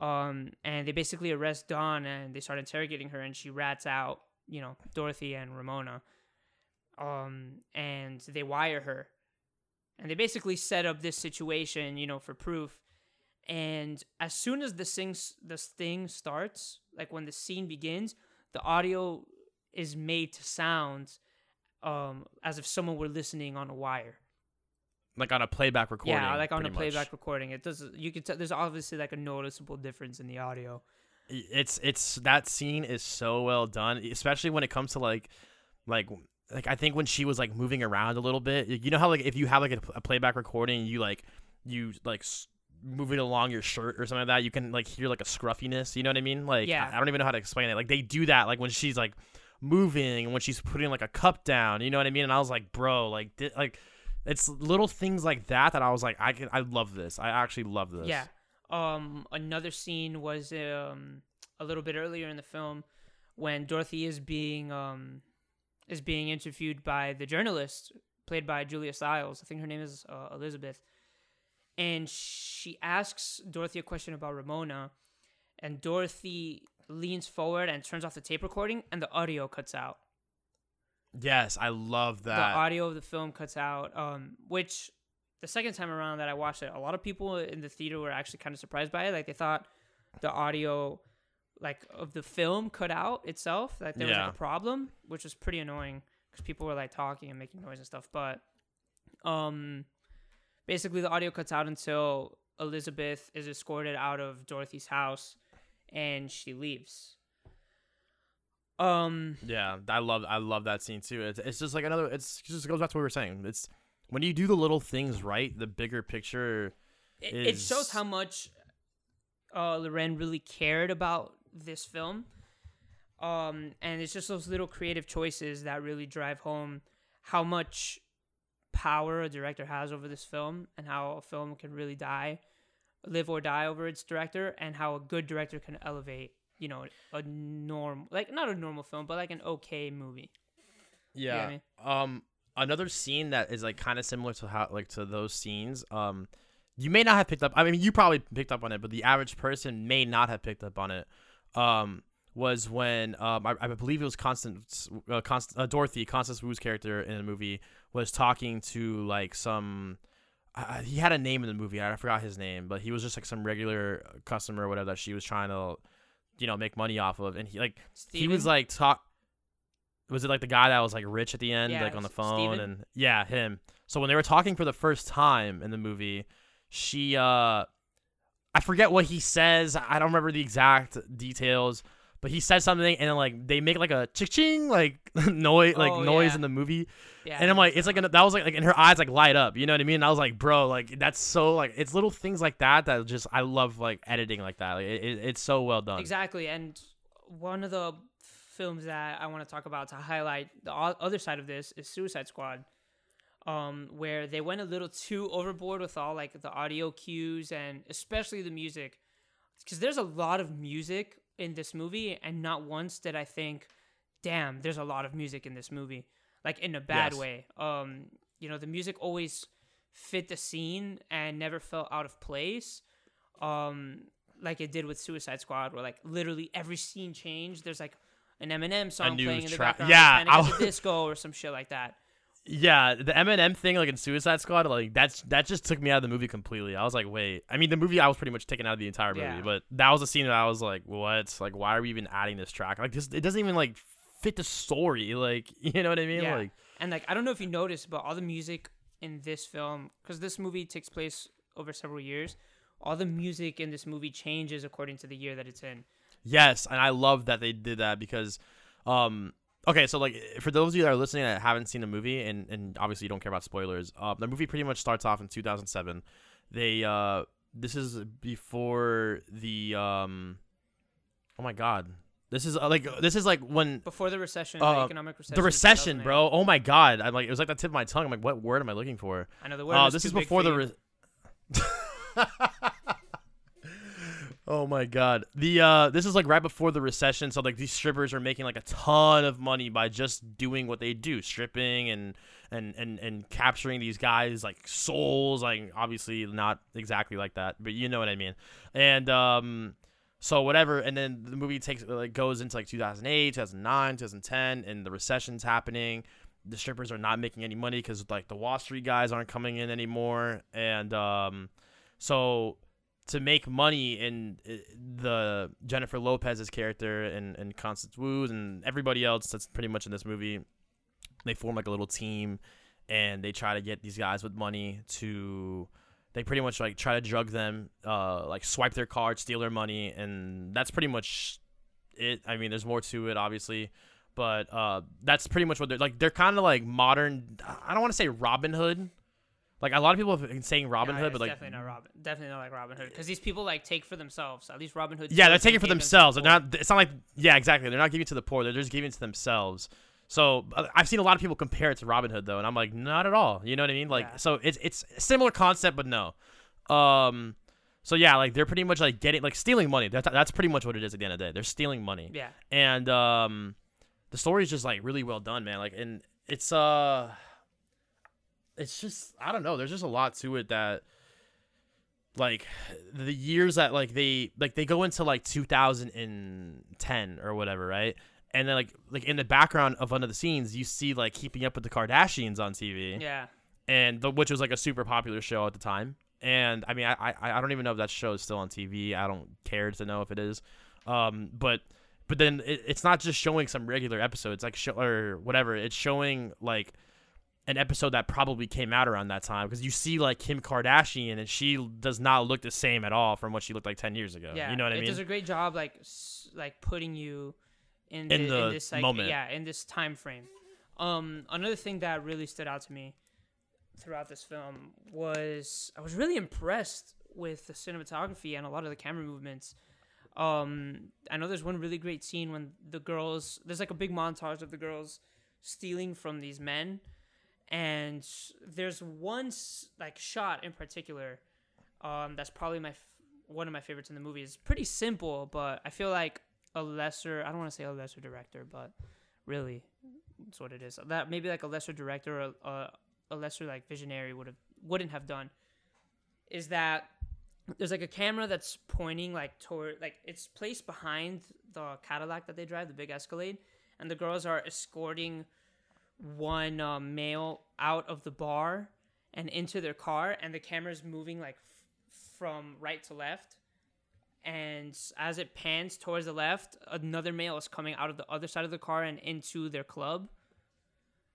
um and they basically arrest Dawn and they start interrogating her and she rats out you know Dorothy and Ramona um and they wire her and they basically set up this situation you know for proof and as soon as the sing the thing starts like when the scene begins the audio is made to sound um as if someone were listening on a wire. Like on a playback recording yeah like on a pretty much. playback recording. It does you can tell there's obviously like a noticeable difference in the audio. It's it's that scene is so well done especially when it comes to like like like i think when she was like moving around a little bit you know how like if you have like a, a playback recording you like you like s- move it along your shirt or something like that you can like hear like a scruffiness you know what i mean like Yeah. I, I don't even know how to explain it like they do that like when she's like moving and when she's putting like a cup down you know what i mean and i was like bro like di- like it's little things like that that i was like i can i love this i actually love this Yeah. Um, another scene was um a little bit earlier in the film when Dorothy is being um is being interviewed by the journalist played by Julia Stiles. I think her name is uh, Elizabeth, and she asks Dorothy a question about Ramona, and Dorothy leans forward and turns off the tape recording, and the audio cuts out. Yes, I love that. The audio of the film cuts out. Um, which the second time around that I watched it, a lot of people in the theater were actually kind of surprised by it. Like they thought the audio, like of the film, cut out itself. Like there was like a problem, which was pretty annoying because people were like talking and making noise and stuff. But um, basically the audio cuts out until Elizabeth is escorted out of Dorothy's house, and she leaves. Um, Yeah, I love I love that scene too. It's, it's just like another. It's it just goes back to what we were saying. It's when you do the little things right, the bigger picture. it, shows how much uh, Loren really cared about this film. Um, and it's just those little creative choices that really drive home how much power a director has over this film and how a film can really die, live or die over its director, and how a good director can elevate, you know, a norm like not a normal film, but like an okay movie. You know I Yeah. mean? Um, another scene that is like kind of similar to how like to those scenes. Um, you may not have picked up. I mean, you probably picked up on it, but the average person may not have picked up on it. Um, was when um I, I believe it was Constance, uh, Const- uh, Dorothy, Constance Wu's character in the movie was talking to like some. Uh, he had a name in the movie. I forgot his name, but he was just like some regular customer or whatever that she was trying to, you know, make money off of. And he like he was like talk. Was it like the guy that was like rich at the end, Yeah, like on the phone, Steven? and yeah, him. So when they were talking for the first time in the movie, she uh, I forget what he says. I don't remember the exact details, but he said something, and then like they make like a ching like noise, like Oh, noise yeah. in the movie, Yeah, and I'm like, it's like an, that was like, like and her eyes like light up, you know what I mean? And I was like, bro, like that's so like it's little things like that that just I love like editing like that. Like it, it, it's so well done. Exactly, and one of the films that I want to talk about to highlight the other side of this is Suicide Squad, um, where they went a little too overboard with all like the audio cues and especially the music, because there's a lot of music in this movie, and not once did I think, "Damn, there's a lot of music in this movie," like in a bad Yes. way. Um, you know, the music always fit the scene and never felt out of place um like it did with Suicide Squad, where like literally every scene changed. There's like an Eminem song playing in the tra- background, Yeah, the Disco or some shit like that. Yeah, the Eminem thing, like in Suicide Squad, like that's that just took me out of the movie completely. I was like, wait. I mean, the movie I was pretty much taken out of the entire movie, Yeah. but that was a scene that I was like, what? Like, why are we even adding this track? Like, this it doesn't even like fit the story. Like, you know what I mean? Yeah, Like, and like I don't know if you noticed, but all the music in this film, because this movie takes place over several years, all the music in this movie changes according to the year that it's in. yes, and I love that they did that because, um, okay, so like for those of you that are listening that haven't seen the movie and and obviously you don't care about spoilers, uh, the movie pretty much starts off in 2007. They uh, this is before the um, oh my god. This is uh, like this is like when Before the recession, the Uh, economic recession. the recession, bro. Oh my god, I'm like it was like the tip of my tongue. I'm like, what word am I looking for? I know the word Uh, this is before the. Re- oh my god, the uh, this is like right before the recession. So like these strippers are making like a ton of money by just doing what they do, stripping and and and and capturing these guys like souls. Like obviously not exactly like that, but you know what I mean. And um. So whatever, and then the movie takes like goes into like 2008, 2009, 2010, and the recession's happening. The strippers are not making any money because like the Wall Street guys aren't coming in anymore, and um, so to make money in uh, the Jennifer Lopez's character and and Constance Wu and everybody else that's pretty much in this movie, they form like a little team, and they try to get these guys with money to they pretty much like try to drug them, uh, like swipe their card, steal their money, and that's pretty much it. I mean, there's more to it, obviously, but uh, that's pretty much what they're like. They're kind of like modern. I don't want to say Robin Hood. Like a lot of people have been saying Robin Hood, but like definitely not Robin. Definitely not like Robin Hood, because these people like take for themselves. At least Robin Hood. yeah, they're taking for themselves. They're not. It's not like yeah, exactly. They're not giving it to the poor. They're just giving it to themselves. So uh, I've seen a lot of people compare it to Robin Hood though, and I'm like, not at all. You know what I mean? Like, Yeah. so it's it's a similar concept, but no. Um, so yeah, like they're pretty much like getting like stealing money. That's that's pretty much what it is at the end of the day. They're stealing money. Yeah. And um, the story is just like really well done, man. Like, and it's uh, it's just I don't know. There's just a lot to it that like the years that like they like they go into like 2010 or whatever, right? And then like like in the background of one of the scenes, you see like Keeping Up with the Kardashians on TV. Yeah. and the, which was like a super popular show at the time. And I mean, I, I I don't even know if that show is still on TV. I don't care to know if it is. Um, but but then it, it's not just showing some regular episodes like show or whatever. It's showing like an episode that probably came out around that time because you see like Kim Kardashian and she does not look the same at all from what she looked like ten years ago. Yeah, you know what I mean. it does a great job, like like putting you in, In the, the in this like moment. yeah in this time frame. Um, another thing that really stood out to me throughout this film was I was really impressed with the cinematography and a lot of the camera movements. Um, I know there's one really great scene when the girls there's like a big montage of the girls stealing from these men, and there's one like shot in particular um, that's probably my f- one of my favorites in the movie. It's pretty simple, but I feel like a lesser I don't want to say a lesser director, but really, that's what it is. That maybe like a lesser director or a, a lesser like visionary would have wouldn't have done. Is that there's like a camera that's pointing like toward like it's placed behind the Cadillac that they drive, the big Escalade, and the girls are escorting one uh, male out of the bar and into their car, and the camera's moving like f- from right to left. And as it pans towards the left, another male is coming out of the other side of the car and into their club.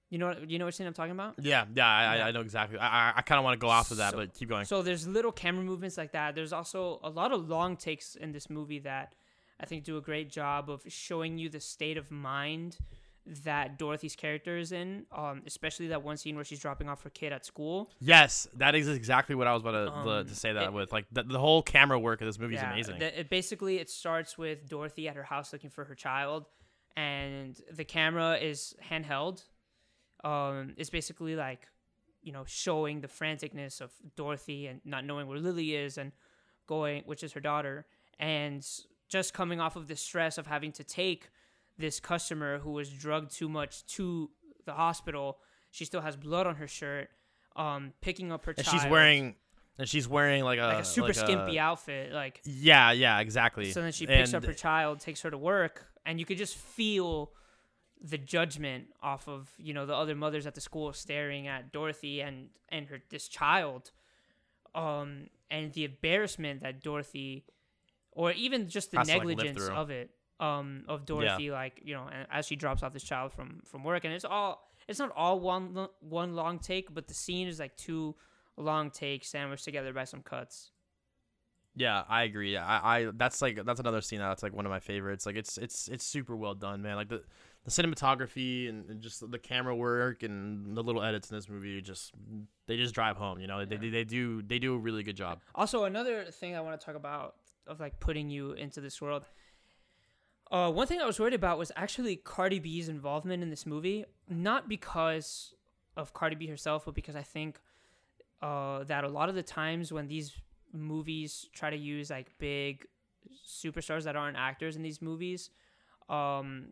You know, what- you know what scene I'm talking about? yeah, yeah, I, Yeah. I, know exactly. I I, I kind of want to go off of that, So- but keep going. So there's little camera movements like that. There's also a lot of long takes in this movie that I think do a great job of showing you the state of mind that Dorothy's character is in. Um, especially that one scene where she's dropping off her kid at school. Yes, that is exactly what I was about to, the- Um, to say that it- with. Like the, the whole camera work of this movie is amazing. the- it basically it starts with Dorothy at her house looking for her child, and the camera is handheld. Um, it's basically like, you know, showing the franticness of Dorothy and not knowing where Lily is and going, which is her daughter, and just coming off of the stress of having to take this customer who was drugged too much to the hospital. She still has blood on her shirt. Um, picking up her and child. she's wearing and she's wearing like a like a super like skimpy a- outfit, like Yeah, yeah, exactly. so then she picks up her child, takes her to work, and you could just feel the judgment off of you know the other mothers at the school staring at Dorothy and and her this child, um, and the embarrassment that Dorothy, or even just the to, like, negligence of it, um, of Dorothy, like you know, and as she drops off this child from from work, and it's all it's not all one one long take, but the scene is like two long takes sandwiched together by some cuts. Yeah, I agree. I, I that's like that's another scene that's like one of my favorites. Like it's it's it's super well done, man. Like the the cinematography and, and just the camera work and the little edits in this movie just they just drive home. You know, they, they they do they do a really good job. Also, another thing I want to talk about of like putting you into this world. Uh, one thing I was worried about was actually Cardi B's involvement in this movie, not because of Cardi B herself, but because I think uh, that a lot of the times when these movies try to use like big superstars that aren't actors in these movies, um,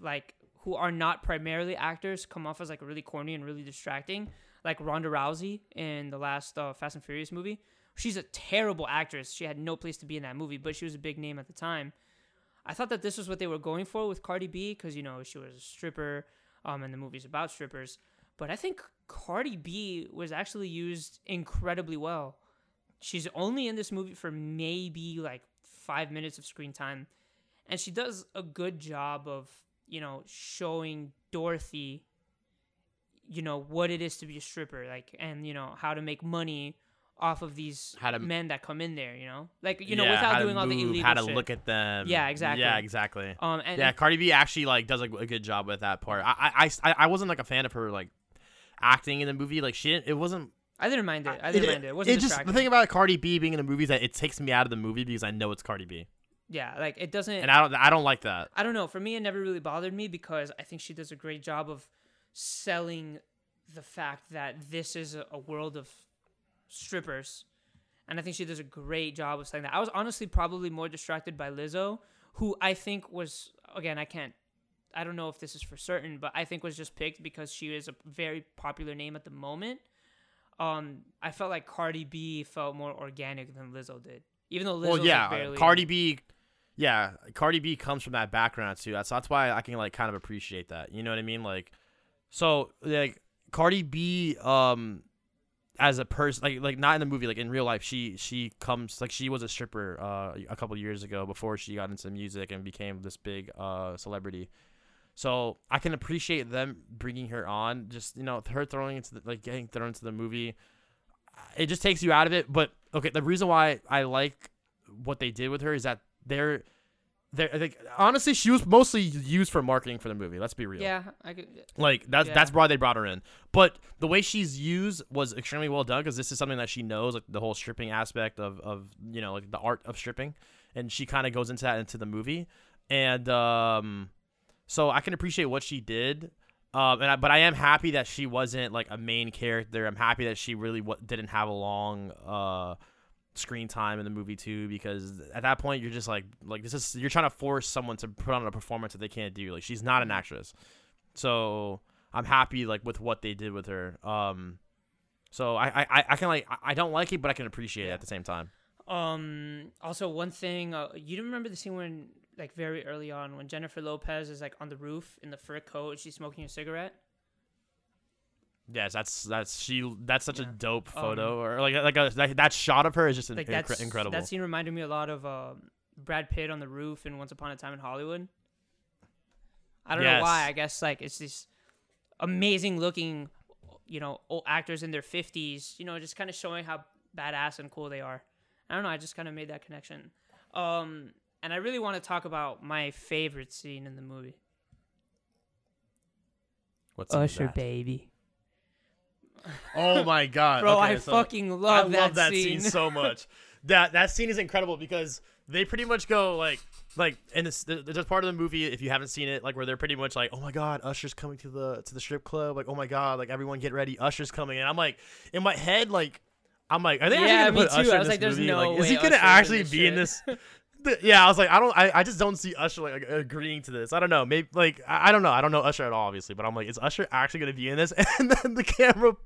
like who are not primarily actors, come off as like really corny and really distracting. Like Ronda Rousey in the last uh, Fast and Furious movie, she's a terrible actress. She had no place to be in that movie, but she was a big name at the time. I thought that this was what they were going for with Cardi B because you know she was a stripper, um, and the movie's about strippers. But I think Cardi B was actually used incredibly well. She's only in this movie for maybe like five minutes of screen time, and she does a good job of you know showing Dorothy, you know what it is to be a stripper, like, and you know how to make money off of these How to- men that come in there, you know, like you know Yeah, without doing all the illegal how to shit. look at them. Yeah, exactly. Yeah, exactly. Um, and, yeah, Cardi B actually like does a, a good job with that part. I, I, I, I wasn't like a fan of her like acting in the movie. Like she, didn't, it wasn't. I didn't mind it. I didn't mind it. It wasn't just the thing about Cardi B being in the movie is that it takes me out of the movie because I know it's Cardi B, yeah, like it doesn't. and I don't, I don't like that. I don't know. For me, it never really bothered me because I think she does a great job of selling the fact that this is a world of strippers, and I think she does a great job of saying that. I was honestly probably more distracted by Lizzo, who I think was again I can't. I don't know if this is for certain, but I think was just picked because she is a very popular name at the moment. um, I felt like Cardi B felt more organic than Lizzo did. Even though Lizzo well, yeah, like barely Cardi B. Yeah, Cardi B comes from that background too. That's that's why I can like kind of appreciate that. You know what I mean? Like, so like Cardi B, um, as a person, like like not in the movie, like in real life, she she comes like she was a stripper uh a couple years ago before she got into music and became this big uh celebrity. So I can appreciate them bringing her on. Just you know, her throwing into the, like getting thrown into the movie. It just takes you out of it. But okay, the reason why I like what they did with her is that they're they're like honestly she was mostly used for marketing for the movie. Let's be real. Yeah, I could. Like that's Yeah. that's why they brought her in. But the way she's used was extremely well done because this is something that she knows, like the whole stripping aspect of of you know like the art of stripping, and she kind of goes into that into the movie, and um, so I can appreciate what she did. Um, and I, but I am happy that she wasn't like a main character. I'm happy that she really w- didn't have a long uh screen time in the movie too because at that point you're just like like this is you're trying to force someone to put on a performance that they can't do. Like she's not an actress. So i'm happy like with what they did with her. Um so i i, I can like I- don't like it but i can appreciate it at the same time. Um. Also, one thing uh, you didn't remember the scene when, like, very early on, when Jennifer Lopez is like on the roof in the fur coat, she's smoking a cigarette. Yes that's that's she that's such a dope Um, photo or like like a, that, that shot of her is just Like incre- that's incredible That scene reminded me a lot of um Brad Pitt on the roof in Once Upon a Time in Hollywood. I don't know why. I guess like it's these amazing looking, you know, old actors in their fifties. You know, just kind of showing how badass and cool they are. I don't know. I just kind of made that connection. Um, and I really want to talk about my favorite scene in the movie. What's scene Usher that? baby. Oh my god, Bro, okay, I so fucking I love that love that scene. scene. so much. that that scene is incredible because they pretty much go like like and this there's part of the movie if you haven't seen it like where they're pretty much like oh my god Usher's coming to the to the strip club like oh my god like everyone get ready Usher's coming and I'm like in my head like I'm like are they Yeah, actually gonna put too. Usher I in was this like, there's movie? no like, is he gonna actually be in this yeah, I was like, I don't, I, I just don't see Usher like agreeing to this. I don't know, maybe like I, I don't know, I don't know Usher at all, obviously, but I'm like, is Usher actually gonna be in this? And then the camera,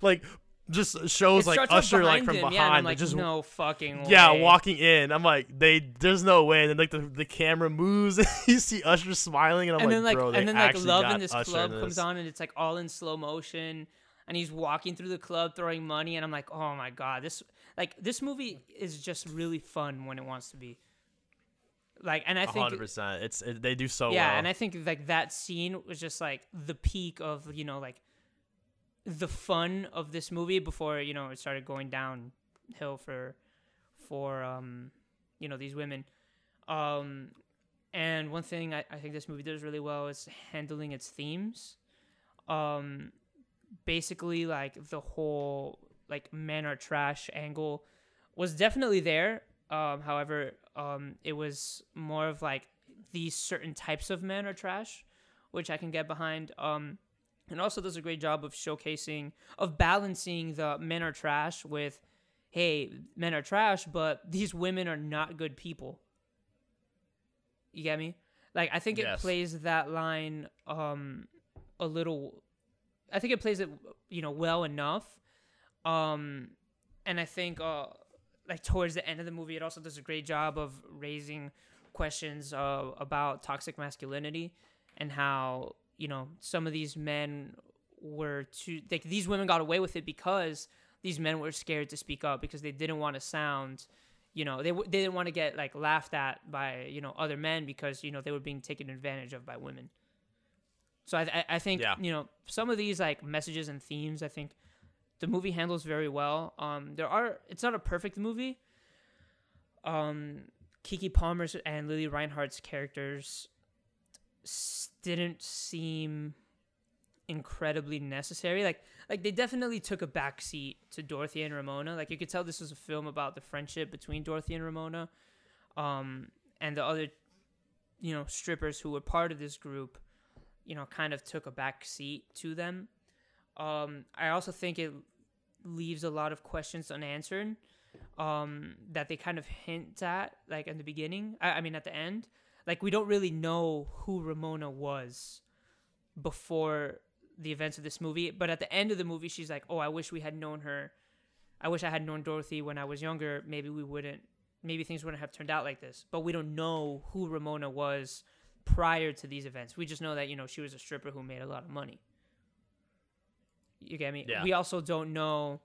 like, just shows It like Usher like from him, behind, yeah, like, just no fucking yeah, way. walking in. I'm like, they, there's no way. And then like the, the camera moves, and you see Usher smiling, and I'm and like, then like and then like love in this Usher club in comes on and it's like all in slow motion and he's walking through the club throwing money and i'm like oh my god this like this movie is just really fun when it wants to be like and i think hundred percent. It's it, they do so well. yeah well. and i think like that scene was just like the peak of you know like the fun of this movie before you know it started going downhill for for um you know these women um and one thing I, I think this movie does really well is handling its themes um basically like the whole like men are trash angle was definitely there um however um it was more of like these certain types of men are trash which i can get behind um and also does a great job of showcasing of balancing the men are trash with hey men are trash but these women are not good people you get me like i think it Yes. plays that line um a little i think it plays it you know well enough um and i think uh like towards the end of the movie it also does a great job of raising questions uh, about toxic masculinity and how you know some of these men were too like these women got away with it because these men were scared to speak up because they didn't want to sound you know they, w- they didn't want to get like laughed at by you know other men because you know they were being taken advantage of by women so i i, I think Yeah. you know some of these like messages and themes i think the movie handles very well um there are it's not a perfect movie um keke palmer's and lili reinhart's characters s- didn't seem incredibly necessary. Like like they definitely took a backseat to Dorothy and Ramona. Like you could tell this was a film about the friendship between Dorothy and Ramona, um, and the other, you know, strippers who were part of this group, you know, kind of took a backseat to them. Um, I also think it leaves a lot of questions unanswered um, that they kind of hint at, like in the beginning. I, I mean, at the end, like we don't really know who Ramona was before the events of this movie. But at the end of the movie, she's like, "Oh, I wish we had known her. I wish I had known Dorothy when I was younger. Maybe we wouldn't. Maybe things wouldn't have turned out like this." But we don't know who Ramona was prior to these events. We just know that you know she was a stripper who made a lot of money. You get me? Yeah. We also don't know.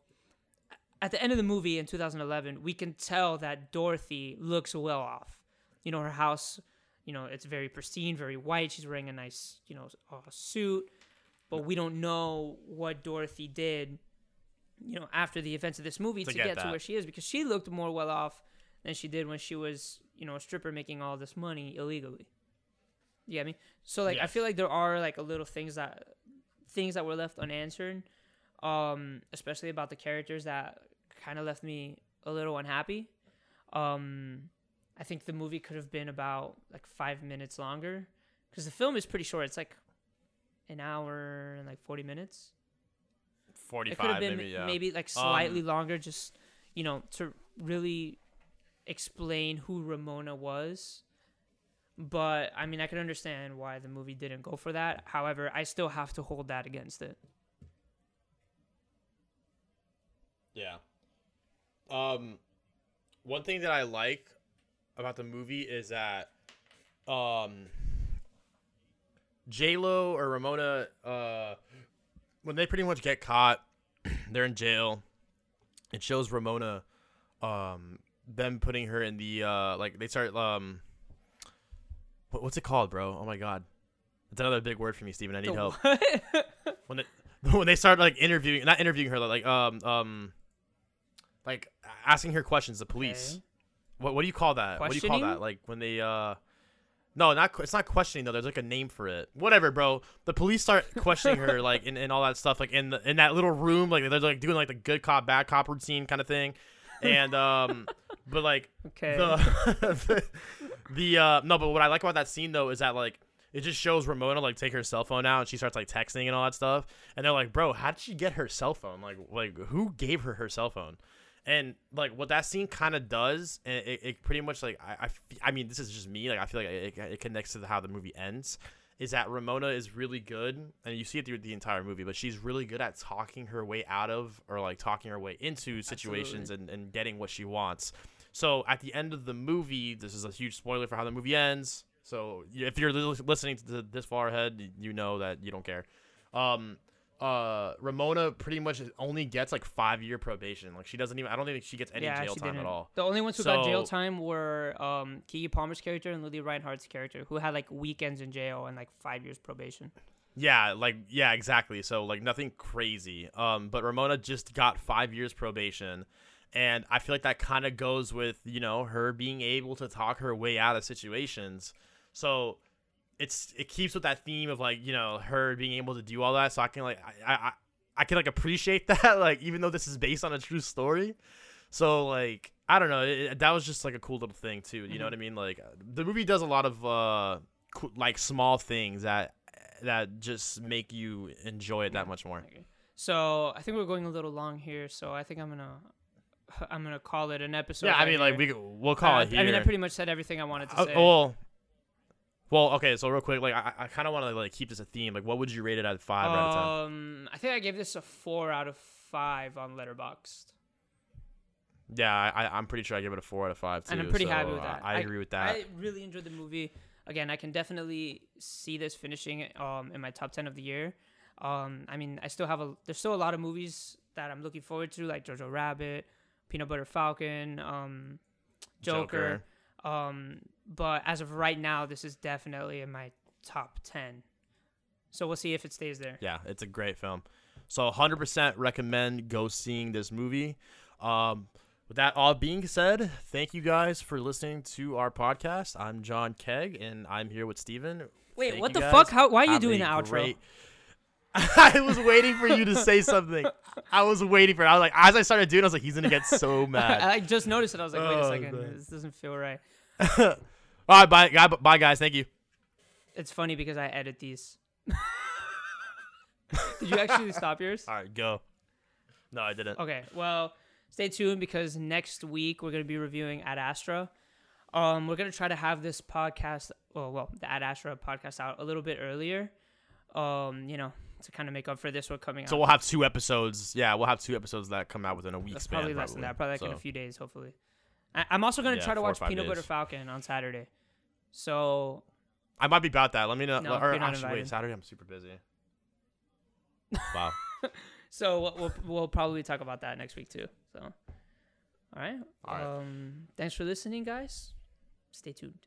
At the end of the movie in 2011, we can tell that Dorothy looks well off. You know, her house, you know, it's very pristine, very white. She's wearing a nice, you know, uh, suit. But we don't know what Dorothy did, you know, after the events of this movie to, To get get, to where she is because she looked more well off than she did when she was, you know, a stripper making all this money illegally. You get me? So like I feel like there are like a little things that things that were left unanswered, um, especially about the characters that kind of left me a little unhappy. Um, I think the movie could have been about like five minutes longer because the film is pretty short. It's like an hour and like forty minutes. It could 45 have been maybe, yeah. maybe like Um, slightly longer, just you know, to really explain who Ramona was. But I mean, I can understand why the movie didn't go for that. However, I still have to hold that against it. Yeah. Um, one thing that I like about the movie is that, um, J Lo or Ramona, uh, when they pretty much get caught, they're in jail. It shows Ramona, um, them putting her in the uh, like they start um, what, what's it called, bro? Oh my god, it's another big word for me, Steven. I need The help. when they when they start like interviewing, not interviewing her, like um um, like asking her questions. The police. Okay. What what do you call that? What do you call that? Like when they uh. No, not it's not questioning though. There's like a name for it. Whatever, bro. The police start questioning her, like and, and all that stuff, like in the in that little room, like they're like doing like the good cop bad cop routine kind of thing, and um, but like Okay. the the uh no, but what I like about that scene though is that like it just shows Ramona like take her cell phone out and she starts like texting and all that stuff, and they're like, bro, how did she get her cell phone? Like like who gave her her cell phone? And like what that scene kind of does, and it, it pretty much like I, I, I mean this is just me like I feel like it, it connects to how the movie ends, is that Ramona is really good, and you see it through the entire movie, but she's really good at talking her way out of or like talking her way into situations and, and getting what she wants. So at the end of the movie, this is a huge spoiler for how the movie ends. So if you're listening to this far ahead, you know that you don't care. Um, uh, Ramona pretty much only gets like five year probation. Like she doesn't even. I don't think she gets any yeah, jail time didn't. at all. The only ones who got jail time were um, Keke Palmer's character and Lili Reinhart's character, who had like weekends in jail and like five years probation. Yeah, like yeah, exactly. So like nothing crazy. Um, but Ramona just got five years probation, and I feel like that kind of goes with you know her being able to talk her way out of situations. So it's it keeps with that theme of like you know her being able to do all that. So I can like I I, I can like appreciate that like even though this is based on a true story. So like I don't know, it, that was just like a cool little thing too. You know what I mean? Like the movie does a lot of uh cool, like small things that that just make you enjoy it that much more. So I think we're going a little long here. So I think I'm gonna I'm gonna call it an episode. Yeah, I right mean, like we we'll call Uh, it I mean, I pretty much said everything I wanted to Uh, say. well, well, okay. So real quick, like I, I kind of want to like keep this a theme. Like, what would you rate it at five out of ten? um, I think I gave this a four out of five on Letterboxd. Yeah, I, I- I'm pretty sure I give it a four out of five too. and I'm pretty so happy with I- that. I, agree with that. I really enjoyed the movie. Again, I can definitely see this finishing um in my top ten of the year. Um, I mean, I still have a there's still a lot of movies that I'm looking forward to, like Jojo Rabbit, Peanut Butter Falcon, um, Joker. Um, but as of right now, this is definitely in my top ten. So we'll see if it stays there. Yeah, it's a great film. So 100% recommend go seeing this movie. Um, with that all being said, thank you guys for listening to our podcast. I'm John Keg, and I'm here with Steven. Wait, Thank what the guys. fuck? How- why are you Have doing the outro? I was waiting for you to say something. I was waiting for it. I was like, as I started doing, it, I was like, he's gonna get so mad. I just noticed it. I was like, wait a Oh, second, man. this doesn't feel right. all right, bye, guy, bye, guys. Thank you. It's funny because I edit these. Did you actually stop yours? All right, go. No, I didn't. Okay, well, stay tuned because next week we're going to be reviewing Ad Astra. Um, we're going to try to have this podcast, well, well, the Ad Astra podcast out a little bit earlier. Um, you know, to kind of make up for this one coming out. So we'll have two episodes. Yeah, we'll have two episodes that come out within a week That's span. probably less than that. Probably like in a few days, hopefully. I, I'm also gonna Yeah, try to watch Peanut Butter. Falcon on Saturday. So I might be about that. Let me know. No, or actually, invited. wait, Saturday I'm super busy. Wow. so we'll, we'll we'll probably talk about that next week too. So all right. All right. Um, thanks for listening, guys. Stay tuned.